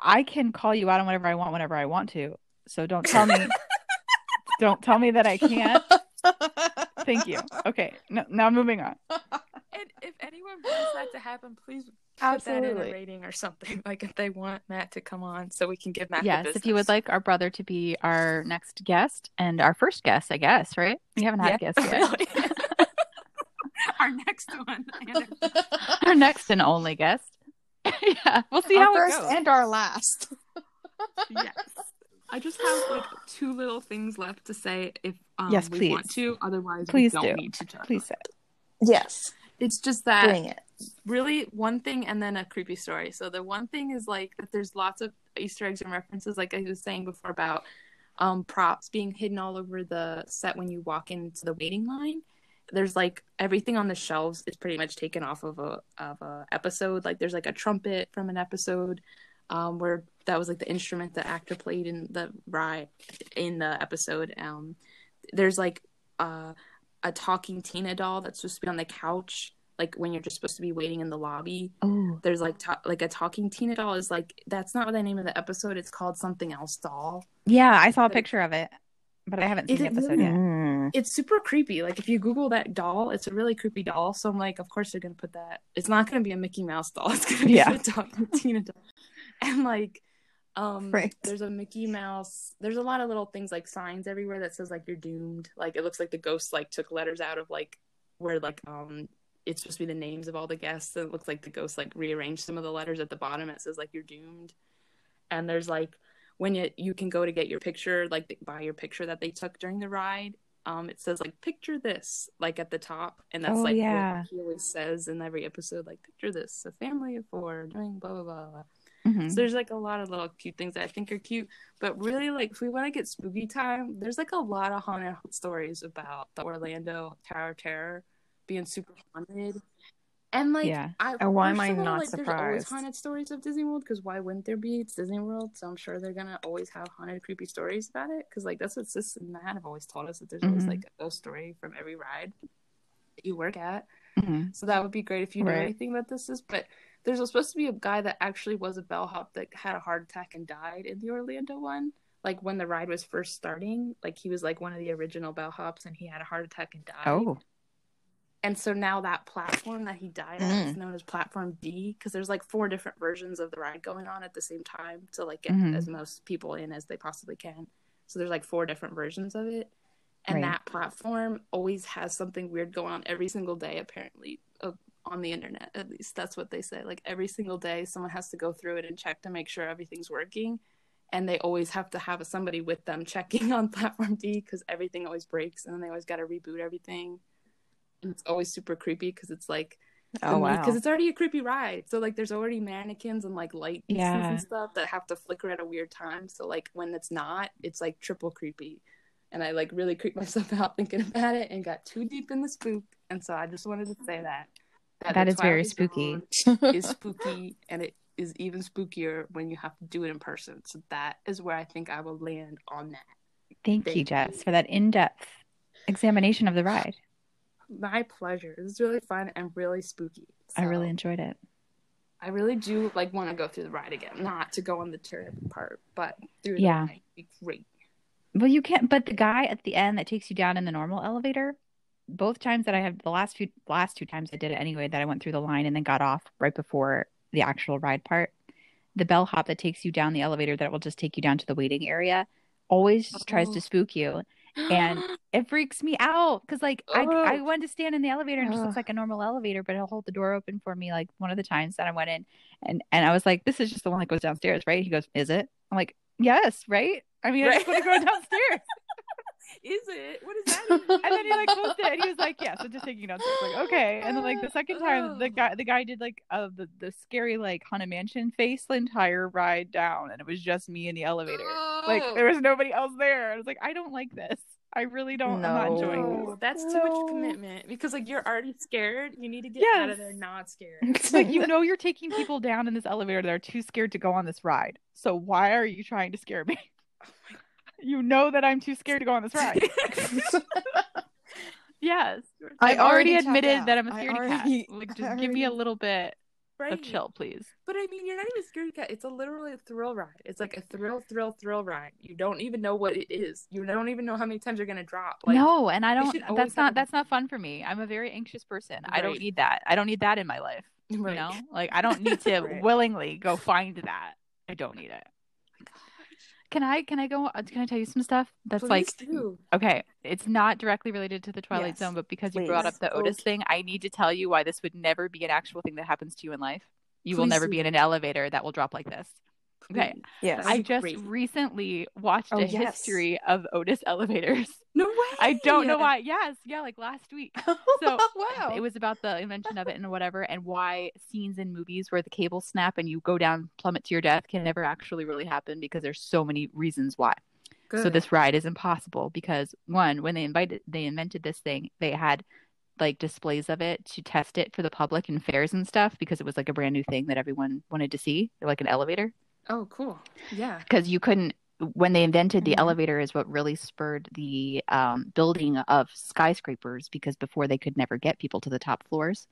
I can call you out on whatever I want whenever I want to. So don't tell me don't tell me that I can't. Thank you. Okay. No, now moving on. And if anyone wants that to happen, please put that in a rating or something. Like if they want Matt to come on, so we can give Matt. the Yes, if you would like our brother to be our next guest and our first guest, I guess, right? We haven't had a guest yet. really. Our next one. And our next and only guest. yeah, we'll see our how first it goes. and our last. yes. I just have like two little things left to say if um, Yes, we please. want to. Otherwise, Please we don't do. need to talk. Please say. Yes, It's just that bring it. really one thing and then a creepy story. So the one thing is like that there's lots of Easter eggs and references, like I was saying before about um, props being hidden all over the set when you walk into the waiting line. There's like everything on the shelves is pretty much taken off of a of a episode. Like there's like a trumpet from an episode um, where that was like the instrument the actor played in the ride in the episode. Um, there's like uh, a talking Tina doll that's supposed to be on the couch, like when you're just supposed to be waiting in the lobby. Oh, There's like ta- like a talking Tina doll is like that's not the name of the episode. It's called something else doll. yeah, I saw a picture of it, but I haven't seen the episode yet. Mm. It's super creepy. Like if you Google that doll, it's a really creepy doll. So I'm like, of course they're gonna put that. It's not gonna be a Mickey Mouse doll. It's gonna be Yeah. a talking Tina doll. And like, um, Right. there's a Mickey Mouse. There's a lot of little things like signs everywhere that says like you're doomed. Like it looks like the ghost like took letters out of like where like um it's supposed to be the names of all the guests. And it looks like the ghost like rearranged some of the letters at the bottom. It says like you're doomed. And there's like when you you can go to get your picture, like buy your picture that they took during the ride. Um, it says like picture this like at the top, and that's Oh, like yeah. what he always says in every episode, like picture this, a family of four doing blah blah blah. Mhm. So there's like a lot of little cute things that I think are cute, but really like if we want to get spooky time, there's like a lot of haunted stories about the Orlando Tower of Terror being super haunted. And like, Yeah. I, And why am I not like, There's always haunted stories of Disney World because why wouldn't there be? It's Disney World, so I'm sure they're gonna always have haunted, creepy stories about it. Because like that's what Sis and Matt have always told us that there's always Mhm. like a ghost story from every ride that you work at. Mhm. So that would be great if you know Right. anything about this. Is but there's supposed to be a guy that actually was a bellhop that had a heart attack and died in the Orlando one. Like when the ride was first starting, like he was like one of the original bellhops and he had a heart attack and died. Oh, And so now that platform that he died at is known as Platform D because there's like four different versions of the ride going on at the same time to like get Mhm. as most people in as they possibly can. So there's like four different versions of it. And Right. that platform always has something weird going on every single day, apparently, on the internet. At least that's what they say. Like every single day, someone has to go through it and check to make sure everything's working. And they always have to have somebody with them checking on Platform D because everything always breaks and then they always got to reboot everything. And it's always super creepy because it's like, Oh wow. because it's already a creepy ride. So like, there's already mannequins and like light pieces Yeah. and stuff that have to flicker at a weird time. So like, when it's not, it's like triple creepy. And I like really creeped myself out thinking about it and got too deep in the spook. And so I just wanted to say that. That the is very spooky. Is spooky, and it is even spookier when you have to do it in person. So that is where I think I will land on that. thank, Thank you. Jess, for that in-depth examination of the ride. My pleasure. It was really fun and really spooky. I really enjoyed it. I really do like want to go through the ride again, not to go on the tour part, but through Yeah. the ride great. Well, you can't. But the guy at the end that takes you down in the normal elevator, both times that I have the last few last two times I did it anyway, that I went through the line and then got off right before the actual ride part. The bellhop that takes you down the elevator that will just take you down to the waiting area always just tries Oh. to spook you, and it freaks me out because like I Oh. I went to stand in the elevator and it just looks like a normal elevator, but he'll hold the door open for me like one of the times that I went in, and and I was like, this is just the one that goes downstairs, right? He goes, is it? I'm like, yes, right. I mean, I just want to go downstairs. Is it? What is that? And then he like closed it and he was like, Yeah, so just taking downstairs. Like, okay. And then like the second time the Oh. guy the guy did like uh the, the scary like haunted mansion face the entire ride down and it was just me in the elevator. Like Oh. there was nobody else there. I was like, I don't like this. I really don't I'm not enjoying this. that's too No. much commitment because like you're already scared. You need to get out of Yes. there not scared. It's like you know you're taking people down in this elevator that are too scared to go on this ride. So why are you trying to scare me? Oh my You know that I'm too scared to go on this ride. Yes. I I've already already admitted that I'm a I scaredy already- cat. Like, I just give me a little bit. right. of chill, please. But I mean, you're not even scared cat. It's a literally a thrill ride. It's like a thrill, thrill, thrill ride. You don't even know what it is. You don't even know how many times you're gonna drop. Like, no, and I don't. That's not. That's not fun for me. I'm a very anxious person. I don't need that. I don't need that in my life. right. You know, like I don't need to Right. willingly go find that. I don't need it. Oh Can I? Can I go? uh, Can I tell you some stuff that's Please like do. Okay, it's not directly related to the Twilight Yes, Zone, but because you brought up the Otis Okay. thing, I need to tell you why this would never be an actual thing that happens to you in life. You will never do. be in an elevator that will drop like this. Okay. Yes. I just great. recently watched Oh, a yes. history of Otis elevators. No way. I don't know why. Yes, yeah, like last week. So, wow. It was about the invention of it and whatever, and why scenes in movies where the cables snap and you go down, plummet to your death, can never actually really happen because there's so many reasons why. So this ride is impossible because one, when they invited they invented this thing, they had like displays of it to test it for the public and fairs and stuff because it was like a brand new thing that everyone wanted to see, like an elevator. Oh, cool. Yeah. Because you couldn't when they invented the Mhm. elevator is what really spurred the um, building of skyscrapers because before they could never get people to the top floors.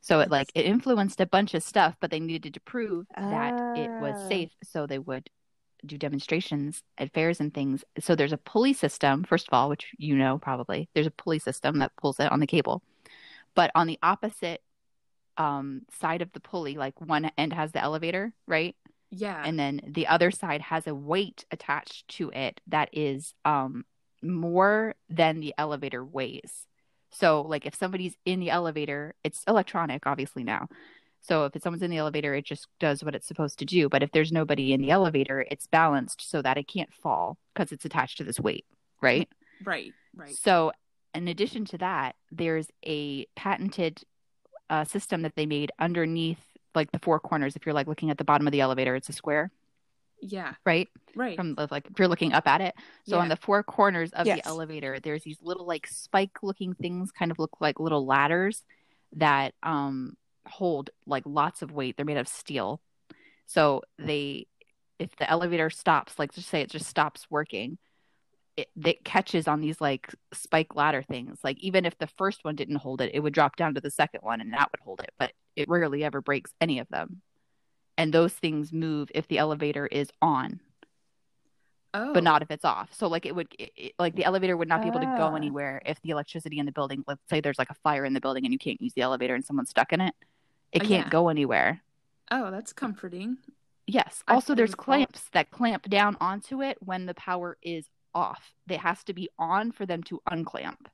So it like it influenced a bunch of stuff, but they needed to prove that it was Ah. safe, so they would do demonstrations at fairs and things. So there's a pulley system, first of all, which you know probably. There's a pulley system that pulls it on the cable. But on the opposite um, side of the pulley, like one end has the elevator, right? Yeah. And then the other side has a weight attached to it that is um, more than the elevator weighs. So, like if somebody's in the elevator, it's electronic, obviously now. So if it's someone's in the elevator, it just does what it's supposed to do. But if there's nobody in the elevator, it's balanced so that it can't fall because it's attached to this weight, right? right. Right. So, in addition to that, there's a patented uh, system that they made underneath, like the four corners. If you're like looking at the bottom of the elevator, it's a square, Yeah. right? Right. From the, like if you're looking up at it. So on the four corners of Yes. the elevator, there's these little like spike-looking things, kind of look like little ladders that um hold like lots of weight. They're made of steel. So they, if the elevator stops, like just say it just stops working, it, it catches on these like spike ladder things. Like even if the first one didn't hold it, it would drop down to the second one and that would hold it. But it rarely ever breaks any of them. And those things move if the elevator is on, oh. but not if it's off. So like it would, it, it- like the elevator would not be able to go Ah. anywhere if the electricity in the building. Let's say there's like a fire in the building and you can't use the elevator and someone's stuck in it. It Oh, can't yeah. go anywhere. Oh, that's comforting. Yes. I Also, there's clamps that clamp down onto it when the power is off. They has to be on for them to unclamp.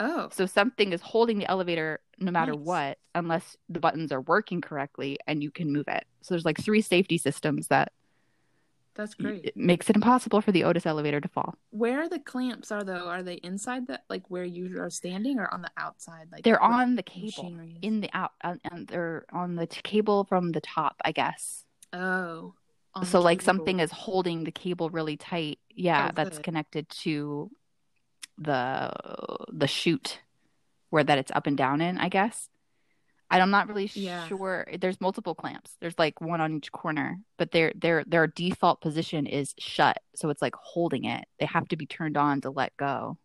Oh. So something is holding the elevator no matter Nice. what, unless the buttons are working correctly and you can move it. So there's like three safety systems that That's great. it makes it impossible for the Otis elevator to fall. Where the clamps are though, are they inside the like where you are standing or on the outside? Like They're on the cable machinery is? in the out, and and they're on the t- cable from the top, I guess. Oh. so like cable. something is holding the cable really tight. Yeah, Oh, that's connected to the the chute where that it's up and down in, I guess. I'm not really Yeah. sure. There's multiple clamps. There's like one on each corner, but their their their default position is shut, so it's like holding it. They have to be turned on to let go.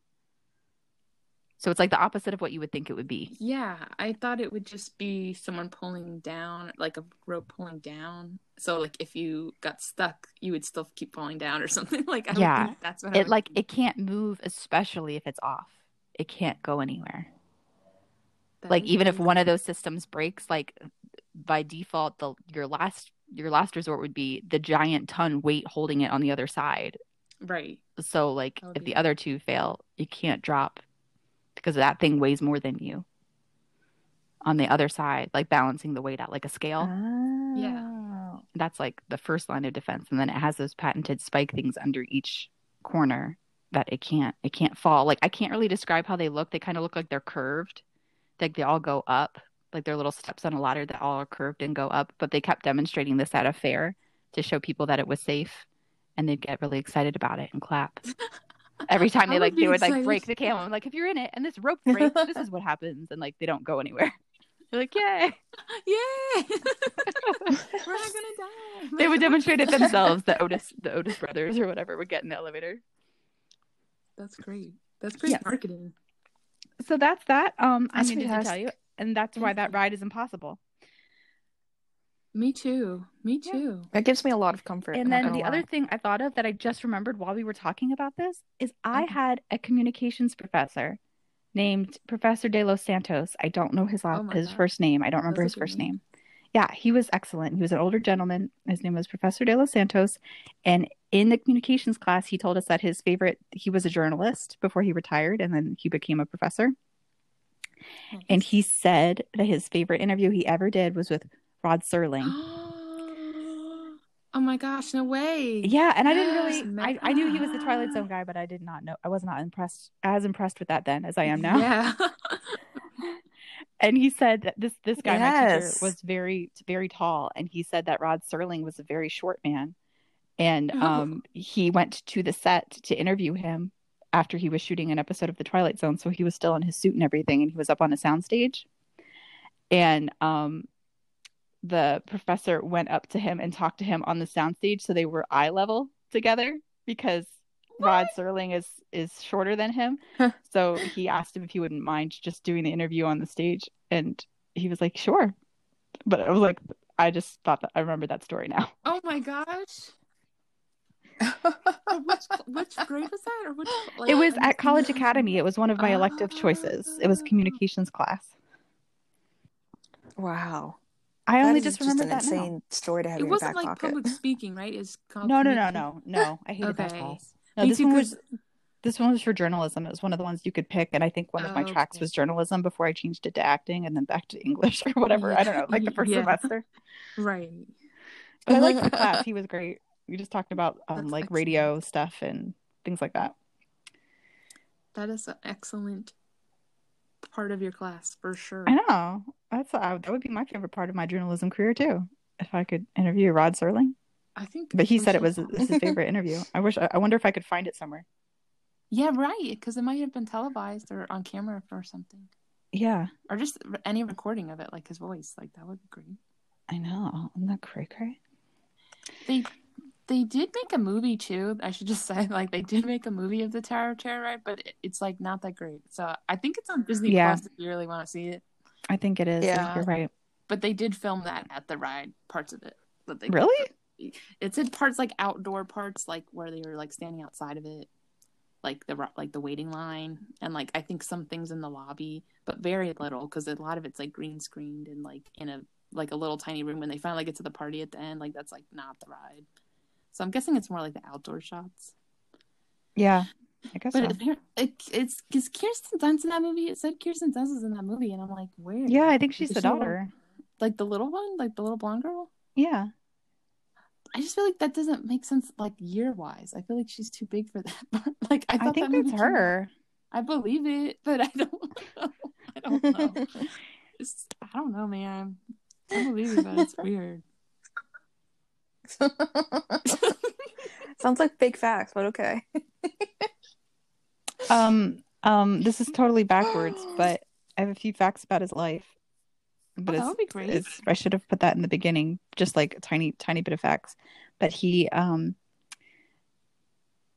So it's like the opposite of what you would think it would be. Yeah, I thought it would just be someone pulling down, like a rope pulling down. So like if you got stuck, you would still keep falling down or something. Like I Yeah. think that's what It like think. it can't move, especially if it's off. It can't go anywhere. That like even if one of those systems breaks like by default the your last your last resort would be the giant ton weight holding it on the other side right. so like if the other two fail you can't drop because that thing weighs more than you on the other side like balancing the weight out like a scale. Oh. Yeah. that's like the first line of defense. And then it has those patented spike things under each corner that it can't it can't fall. Like i can't really describe how they look. They kind of look like they're curved. Like they all go up like they're little steps on a ladder that all are curved and go up. But they kept demonstrating this at a fair to show people that it was safe and they'd get really excited about it and clap every time they like they would like break the camel I'm like if you're in it and this rope breaks this is what happens and like they don't go anywhere they're like yay Yay! We're not gonna die. they would demonstrate it themselves. The Otis, the Otis brothers or whatever would get in the elevator. That's great. That's great marketing. So that's that. Um, I needed to tell you, and that's why that ride is impossible. Me too. Me Yeah. too. That gives me a lot of comfort. And then the lie. other thing I thought of that I just remembered while we were talking about this is I Okay. had a communications professor named Professor De Los Santos. I don't know his oh last, Oh his God. first name. I don't remember That's his first name. name. Yeah, he was excellent. He was an older gentleman. His name was Professor De Los Santos. And in the communications class, he told us that his favorite, he was a journalist before he retired and then he became a professor. Oh, and he said that his favorite interview he ever did was with Rod Serling. oh my gosh, no way. Yeah, and I didn't really. I, I knew he was the Twilight Zone guy, but I did not know. I was not impressed as impressed with that then as I am now. Yeah. And he said that this this guy, my teacher, Yes. was very very tall, and he said that Rod Serling was a very short man, and Oh. um he went to the set to interview him after he was shooting an episode of the Twilight Zone, so he was still in his suit and everything, and he was up on a soundstage, and um the professor went up to him and talked to him on the soundstage, so they were eye level together because Rod Serling is is shorter than him. so he asked him if he wouldn't mind just doing the interview on the stage, and he was like, "Sure." But I was like, I just thought that I remember that story now. oh my gosh. which which grade was that? Or which like, it was I'm at just- College Academy. It was one of my elective choices. It was Ah. communications class. Wow. I That only just just remembered an that insane story to have It in wasn't back like pocket. public speaking, right? It's now. No, no, no, no, no. I hated that Okay. class. No, Me this too, one was 'cause- this one was for journalism. It was one of the ones you could pick, and I think one of my tracks Okay. was journalism before I changed it to acting, and then back to English or whatever. I don't know, like the first Yeah. semester. right. But I liked the class. He was great. We just talked about um, like excellent. radio stuff and things like that. That is an excellent part of your class for sure. I know. That's uh, that would be my favorite part of my journalism career too, if I could interview Rod Serling. I think But he said it was his favorite interview. I wish. I wonder if I could find it somewhere. Yeah, right. Because it might have been televised or on camera or something, Yeah, or just any recording of it, like his voice. Like that would be great. I know. Isn't that cray cray? They they did make a movie too. I should just say, like they did make a movie of the Tower of Terror, right? But it, it's like not that great. So I think it's on Disney Yeah. Plus if you really want to see it. I think it is. Yeah. You're right. But they did film that at the ride, parts of it. But they Really? It's in parts like outdoor parts, like where they were like standing outside of it, like the like the waiting line, and like I think some things in the lobby, but very little because a lot of it's like green screened and like in a like a little tiny room. When they finally get to the party at the end, like that's like not the ride. So I'm guessing it's more like the outdoor shots. Yeah. I guess But so. it, it, it's because Kirsten Dunst in that movie. It said Kirsten Dunst is in that movie, and I'm like, where? Yeah, I think she's Is the she daughter. Like the little one, like the little blonde girl. Yeah. I just feel like that doesn't make sense, like year wise. I feel like she's too big for that. part. like I, I, think that that's her. I believe it, but I don't know. I don't know. I don't know, man. I believe it, but it's weird. Sounds like fake facts, but okay. Um, um, this is totally backwards, but I have a few facts about his life. But Oh, that would be great. it's I should have put that in the beginning, just like a tiny, tiny bit of facts. But he, um,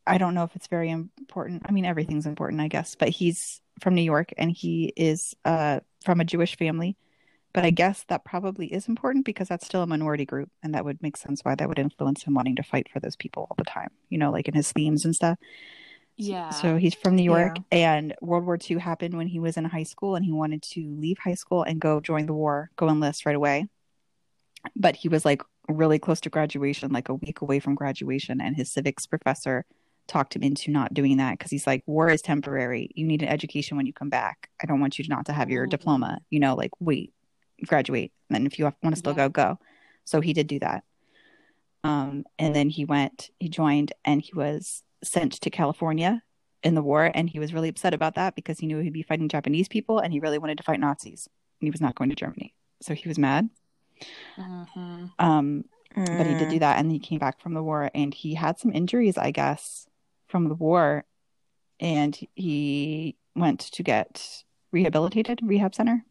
I don't know if it's very important. I mean, everything's important, I guess. But he's from New York, and he is uh from a Jewish family. But I guess that probably is important because that's still a minority group, and that would make sense why that would influence him wanting to fight for those people all the time. You know, like in his themes and stuff. Yeah. So he's from New York, and World War II happened when he was in high school, and he wanted to leave high school and go join the war, go enlist right away. But he was like really close to graduation, like a week away from graduation, and his civics professor talked him into not doing that because he's like, war is temporary. You need an education when you come back. I don't want you not to have your diploma. You know, like wait, graduate, and then if you want to still Yeah. go, go. So he did do that. Um, and then he went, he joined, and he was sent to California in the war, and he was really upset about that because he knew he'd be fighting Japanese people, and he really wanted to fight Nazis, and he was not going to Germany, so he was mad. Mhm. Um, but he did Mm. do that, and he came back from the war, and he had some injuries, I guess, from the war, and he went to get rehabilitated, rehab center,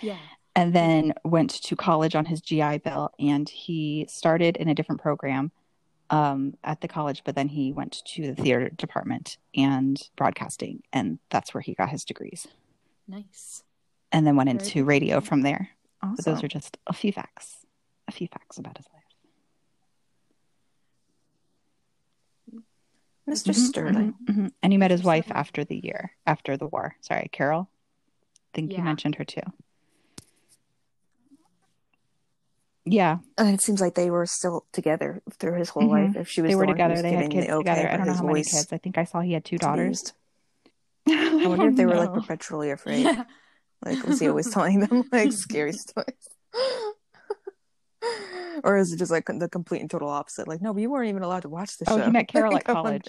Yeah. and then went to college on his GI Bill, and he started in a different program um, at the college, but then he went to the theater department and broadcasting, and that's where he got his degrees, Nice. and then went Very into good. radio from there. Awesome. But those are just a few facts. a few facts about his life. Mr. Mhm, Sterling. mhm, mhm. And he met his wife after the year, after the war. Sorry, Carol. I think you mentioned her too. Yeah, And it seems like they were still together through his whole Mhm. life. If she was they the were one together. They had kids the okay together. I don't know how many kids. I think I saw he had two daughters. I wonder if they were like Oh, perpetually afraid. Like, was he always telling them like scary stories? or is it just like the complete and total opposite? Like, no, we weren't even allowed to watch the Oh, show. he met Carol Like, at I college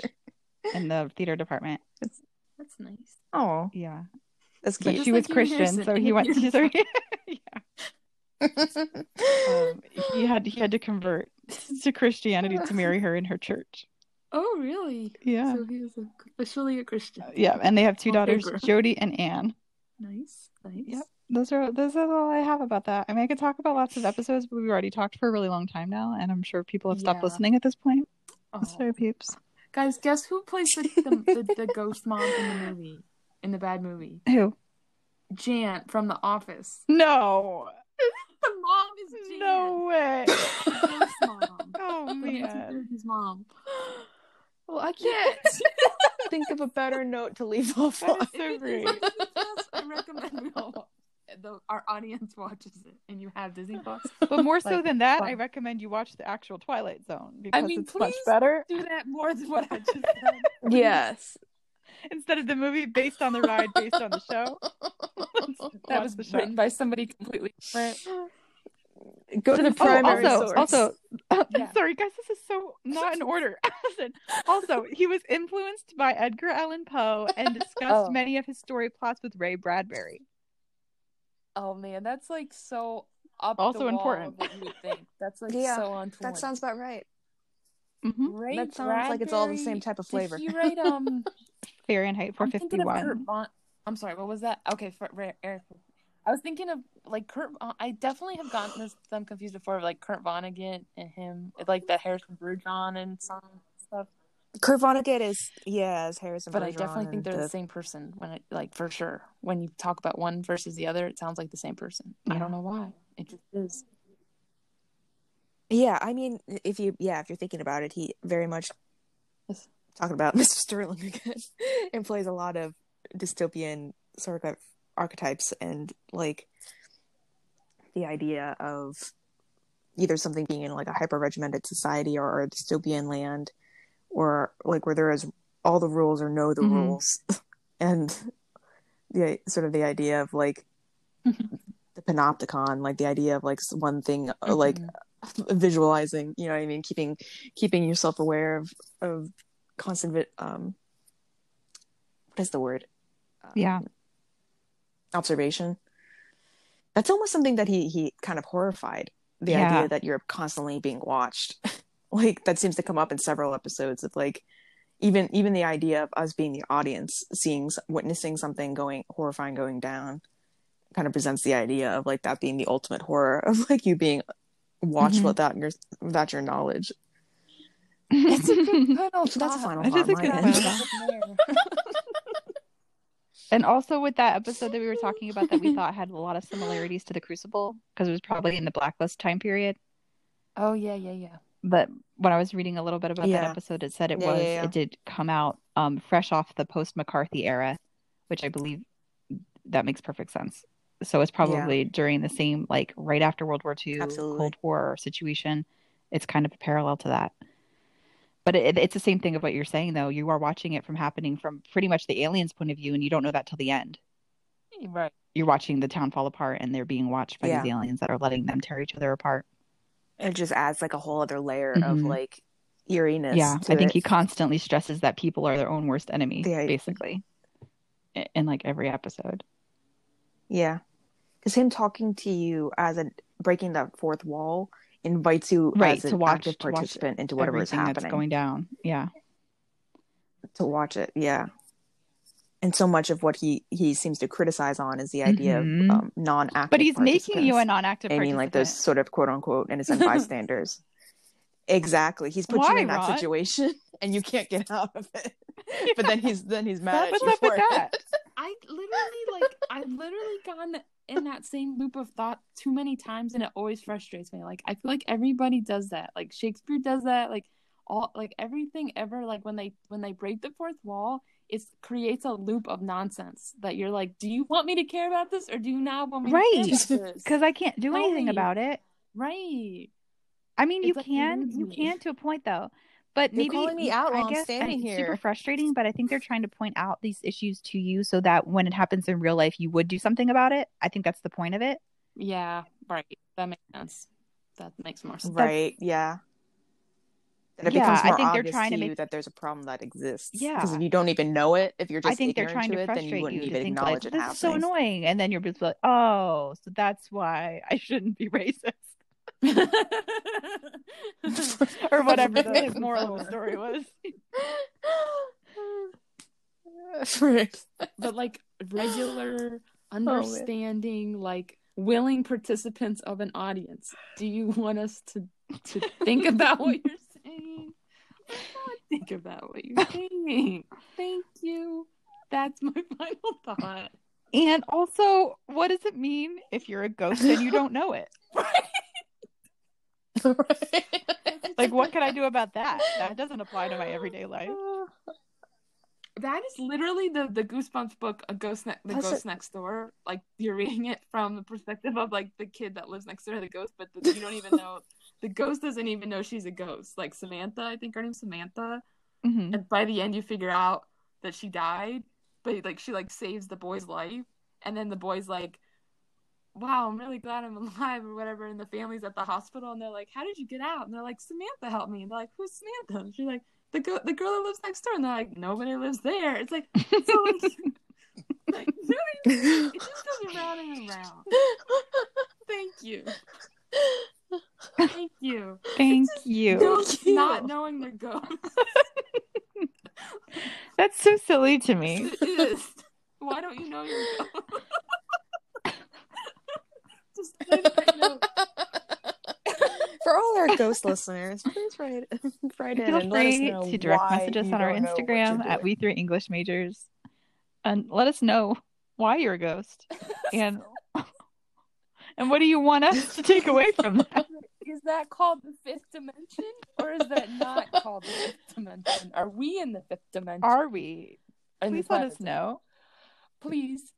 in the theater department. That's nice. Oh, Yeah, that's cute. Just she was like you and Christian, so he went. You're So yeah, um, he had he had to convert to Christianity to marry her in her church. Oh, really? Yeah, So he was officially a Christian. yeah, and they have two daughters, paper. Jodi and Anne. Nice, nice. Yep. Those are those are all I have about that. I mean, I could talk about lots of episodes, but we've already talked for a really long time now, and I'm sure people have stopped Yeah. listening at this point. Oh. Sorry, peeps. Guys, guess who plays the, the, the, the ghost mom in the movie? In the bad movie? Who? Jan from The Office. No, The mom is Jan. no way. Ghost mom. Oh Nancy man. His mom. well, I can't think of a better note to leave off That on. so great. on Disney Plus, I recommend we all, the, our audience watches it, and you have Disney Plus. But more so Like, than that, I recommend you watch the actual Twilight Zone because mean, it's much better Do that more than what I just said. Yes. instead of the movie based on the ride based on the show. That was the show. written by somebody completely different. Go to the Oh, primary also, source. also, Yeah. sorry guys, this is so not in order. Listen, also, he was influenced by Edgar Allan Poe and discussed Oh. many of his story plots with Ray Bradbury. Oh man, that's like so up Also the wall important. of what you think. That's like Yeah, so on. that sounds about right. Mm-hmm. Ray that sounds like it's all the same type of flavor. Did he write um? Fahrenheit I'm thinking 451. I'm sorry, what was that? Okay, for, Ra- Eric. I was thinking of like Kurt. I definitely have gotten this, them confused before, like Kurt Vonnegut and him, like that Harrison Bergeron and some stuff. Kurt Vonnegut is yeah, as Harrison. But I definitely think they're the, the- same person when it like for sure. When you talk about one versus the other, it sounds like the same person. I don't know why. It just is. Yeah, I mean, if you yeah, if you're thinking about it, he very much talking about Mr. Sterling again, and plays a lot of dystopian sort of archetypes and like the idea of either something being in like a hyper regimented society or a dystopian land, or like where there is all the rules or know the Mhm. rules, and the sort of the idea of like the panopticon, like the idea of like one thing, uh, like Mhm. visualizing you know what i mean keeping keeping yourself aware of of constant um what is the word Um, Yeah. Observation that's almost something that he he kind of horrified the Yeah. idea that you're constantly being watched like that seems to come up in several episodes of like even even the idea of us being the audience seeing witnessing something going horrifying going down kind of presents the idea of like that being the ultimate horror of like you being watched Mhm. without your without your knowledge It's a good final So that's thought. final It thought is a on good final thought. And also with that episode that we were talking about that we thought had a lot of similarities to the Crucible because it was probably in the Blacklist time period. Oh yeah, yeah, yeah. But when I was reading a little bit about Yeah. that episode, it said it Yeah, was yeah, it did come out um fresh off the post McCarthy era, which I believe that makes perfect sense. So it's probably during the same like right after World War II Absolutely. Cold War situation. It's kind of a parallel to that. But it, it's the same thing of what you're saying though. You are watching it from happening from pretty much the aliens' point of view, and you don't know that till the end. Right. You're watching the town fall apart, and they're being watched by Yeah. these aliens that are letting them tear each other apart. it just adds like a whole other layer of Mhm. like eeriness yeah, to I think it. he constantly stresses that people are their own worst enemy, Yeah. basically, in, in like every episode. yeah because him talking to you as a breaking that fourth wall invites you Right, as an to watch- active to watch participant into whatever is happening that's going down. Yeah, to watch it yeah and so much of what he he seems to criticize on is the idea Mhm. of um, non-active but he's making you a non-active. I mean, like those sort of quote unquote innocent bystanders. exactly. He's put Why, you in that Rod? situation and you can't get out of it. But then he's then he's mad What's at you for that? it. I literally like I've literally gone in that same loop of thought too many times and it always frustrates me. Like I feel like everybody does that. Like Shakespeare does that. Like all like everything ever like when they when they break the fourth wall, it creates a loop of nonsense that you're like, do you want me to care about this or do you not want me Right. to care about this? Because I can't do anything about it. Right. I mean, you like can, you can to a point though. But You're maybe calling me out I while I'm standing it's super frustrating. But I think they're trying to point out these issues to you so that when it happens in real life, you would do something about it. I think that's the point of it. Yeah, right. That makes sense. That makes more sense. Right. Yeah. That it Yeah, becomes I more think they're trying to to you that there's a problem that exists. Yeah. Because if you don't even know it, if you're just I think they're trying to to it, then frustrate you wouldn't you to even think oh, acknowledge like it this is so annoying, and then you're just like, oh, so that's why I shouldn't be racist or whatever the Right. moral of the story was. but like regular oh, man. understanding like willing participants of an audience do you want us to to think about what you're saying think about what you're saying thank you that's my final thought And also, what does it mean if you're a ghost and you don't know it? Like, what can I do about that? That doesn't apply to my everyday life. that is literally the the goosebumps book a ghost ne- the That's ghost it. next door like you're reading it from the perspective of like the kid that lives next door to the ghost but the, you don't even know the ghost doesn't even know she's a ghost like samantha i think her name's samantha hmm and by the end you figure out that she died but like she like saves the boy's life and then the boy's like wow i'm really glad i'm alive or whatever and the family's at the hospital and they're like how did you get out? And they're like samantha helped me. And they're like who's samantha? And she's like the, go- the girl that lives next door. And they're like nobody lives there. It's like so like, like really, it just goes around and around. Thank you. Thank you. Thank you. You. not knowing they're ghosts That's so silly to me. Why don't you know you're ghost? Just leave it right now. For all our ghost listeners, please write write in Feel and let us free know to direct why message us on our don't know what Instagram at. We Three English Majors, and let us know why you're a ghost and and what do you want us to take away from that. Is that called the fifth dimension, or is that not called the fifth dimension? Are we in the fifth dimension? Are we? In Please let us know. Please.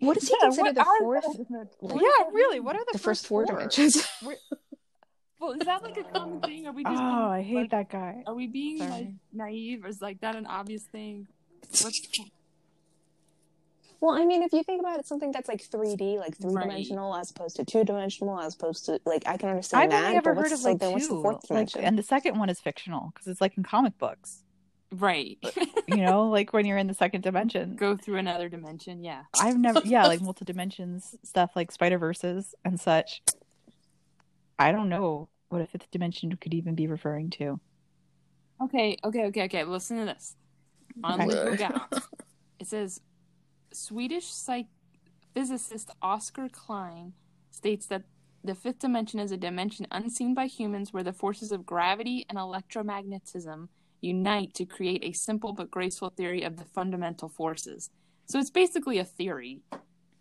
What does he Yeah, consider the fourth? those like, Yeah, really. What are the, the first four dimensions. Well, is that like a common thing? Are we Oh, just? being, I hate like, that guy. Are we being Sorry. like naive, or is like that an obvious thing? Well, I mean, if you think about it, something that's like 3D, like three Right. dimensional, as opposed to two dimensional, as opposed to like I can understand I've that. only ever but heard of so like then what's the two, fourth like, dimension? and the second one is fictional because it's like in comic books. Right? You know, like when you're in the second dimension. Go through another dimension. Yeah. I've never, yeah, like multi dimensions stuff, like Spider Verses and such. I don't know what a fifth dimension could even be referring to. Okay, okay, okay, okay. Listen to this. On Okay. Legal Gals, it says Swedish psych- physicist Oscar Klein states that the fifth dimension is a dimension unseen by humans where the forces of gravity and electromagnetism unite to create a simple but graceful theory of the fundamental forces. So it's basically a theory.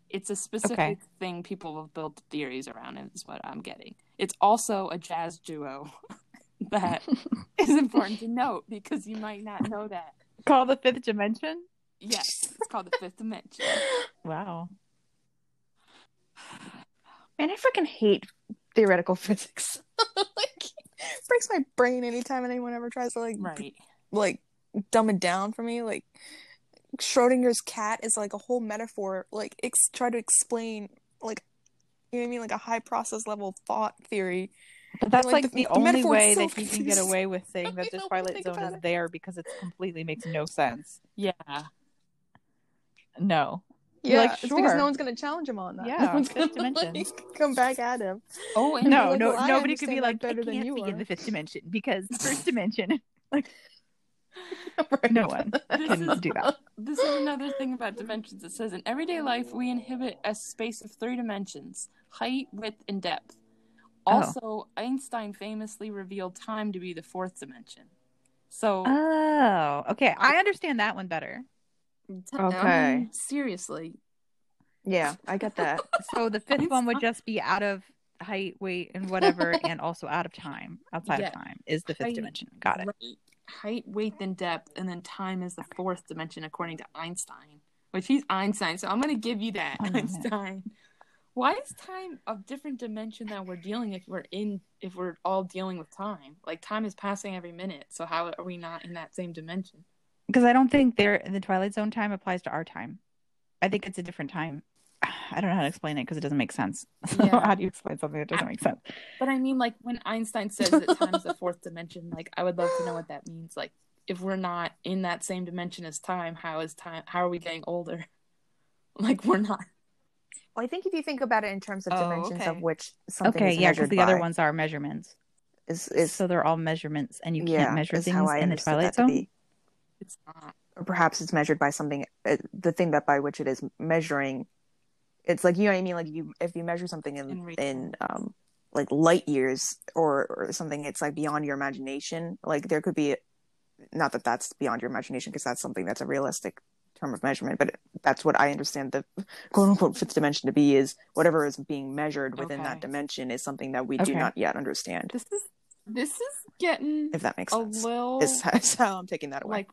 It's a specific Okay. thing people have built theories around, and is what I'm getting. It's also a jazz duo that is important to note because you might not know that. Call the fifth dimension? Yes, it's called the fifth dimension. Wow. Man, I freaking hate theoretical physics. like, breaks my brain anytime anyone ever tries to like Right. like dumb it down for me. Like Schrodinger's cat is like a whole metaphor. Like ex- try to explain like you know what I mean, like a high process level thought theory. But that's like, like, the- the, the only way so that you can get away with saying that the Twilight Zone is it. there because it completely makes no sense. Yeah. No. Yeah, like, it's because sure. no one's gonna challenge him on that. Yeah, no one's fifth gonna like, come back at him. Oh, and No, like, no, well, nobody could be like, better than you be in the fifth dimension because first dimension. Right. No one This can is- do that. this is another thing about dimensions. It says in everyday life we inhibit a space of three dimensions: height, width, and depth. Oh. Also, Einstein famously revealed time to be the fourth dimension. So, Oh, okay. I understand that one better. Okay. I mean, seriously, Yeah, I get that. So the fifth one would just be out of height, weight, and whatever, and also out of time, outside Yeah. of time, is the fifth Height, dimension. Got it. Right. Height, weight, and depth, and then time is the fourth dimension according to Einstein. Which he's Einstein, so I'm gonna give you that, him. Einstein. Why is time a different dimension that we're dealing if we're in if we're all dealing with time? Like time is passing every minute, so how are we not in that same dimension? Because I don't think there the Twilight Zone time applies to our time. I think it's a different time. I don't know how to explain it because it doesn't make sense. So Yeah. how do you explain something that doesn't make sense? But I mean, like when Einstein says that time is the fourth dimension, like I would love to know what that means. Like if we're not in that same dimension as time, how is time? How are we getting older? Like we're not. Well, I think if you think about it in terms of Oh, dimensions okay. of which something Okay, is yeah, because measured the other ones are measurements. is, is so they're all measurements, and you can't yeah, measure is things how I in the Twilight that to Zone. It's not. or perhaps it's measured by something uh, the thing that by which it is measuring. It's like you know what i mean? Like you if you measure something in In in um like light years or or something it's like beyond your imagination. Like there could be not that that's beyond your imagination because that's something that's a realistic term of measurement but that's what i understand the quote unquote fifth dimension to be is whatever is being measured within that dimension is something that we do not yet understand. This is this is getting if that makes a sense little is is how i'm taking that away like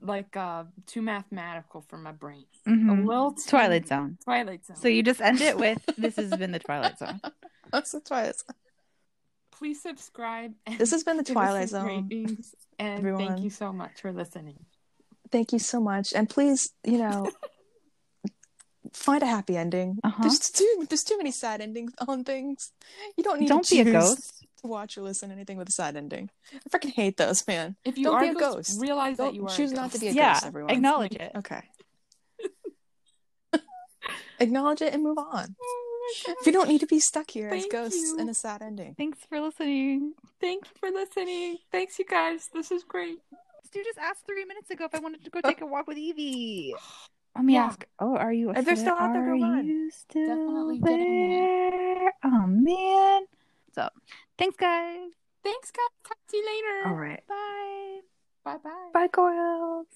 like uh too mathematical for my brain. Mhm. A little too Twilight Zone. Twilight Zone. So you just end it with this has been the Twilight Zone. that's the twilight zone please subscribe. And this has been the twilight zone ratings, and everyone. thank you so much for listening. thank you so much and please you know find a happy ending Uh-huh. there's too there's too many sad endings on things you don't need Don't to be a ghost. To watch or listen to anything with a sad ending i freaking hate those man If you Don't are be a a ghost, ghost. realize that you are choose a not to be a Yeah, ghost everyone acknowledge it. okay acknowledge it and move on Oh my if you don't need to be stuck here as ghosts you. in a sad ending Thanks for listening. Thank you for listening. Thanks, you guys. This is great. You just asked three minutes ago if I wanted to go oh. take a walk with Evie. Let me Yeah. ask. Oh, are you? If they're still out there, go are run. you still Definitely get on there? Oh man. So, Thanks, guys. Thanks, guys. Talk to you later. All right. Bye. Bye bye. Bye, Coils.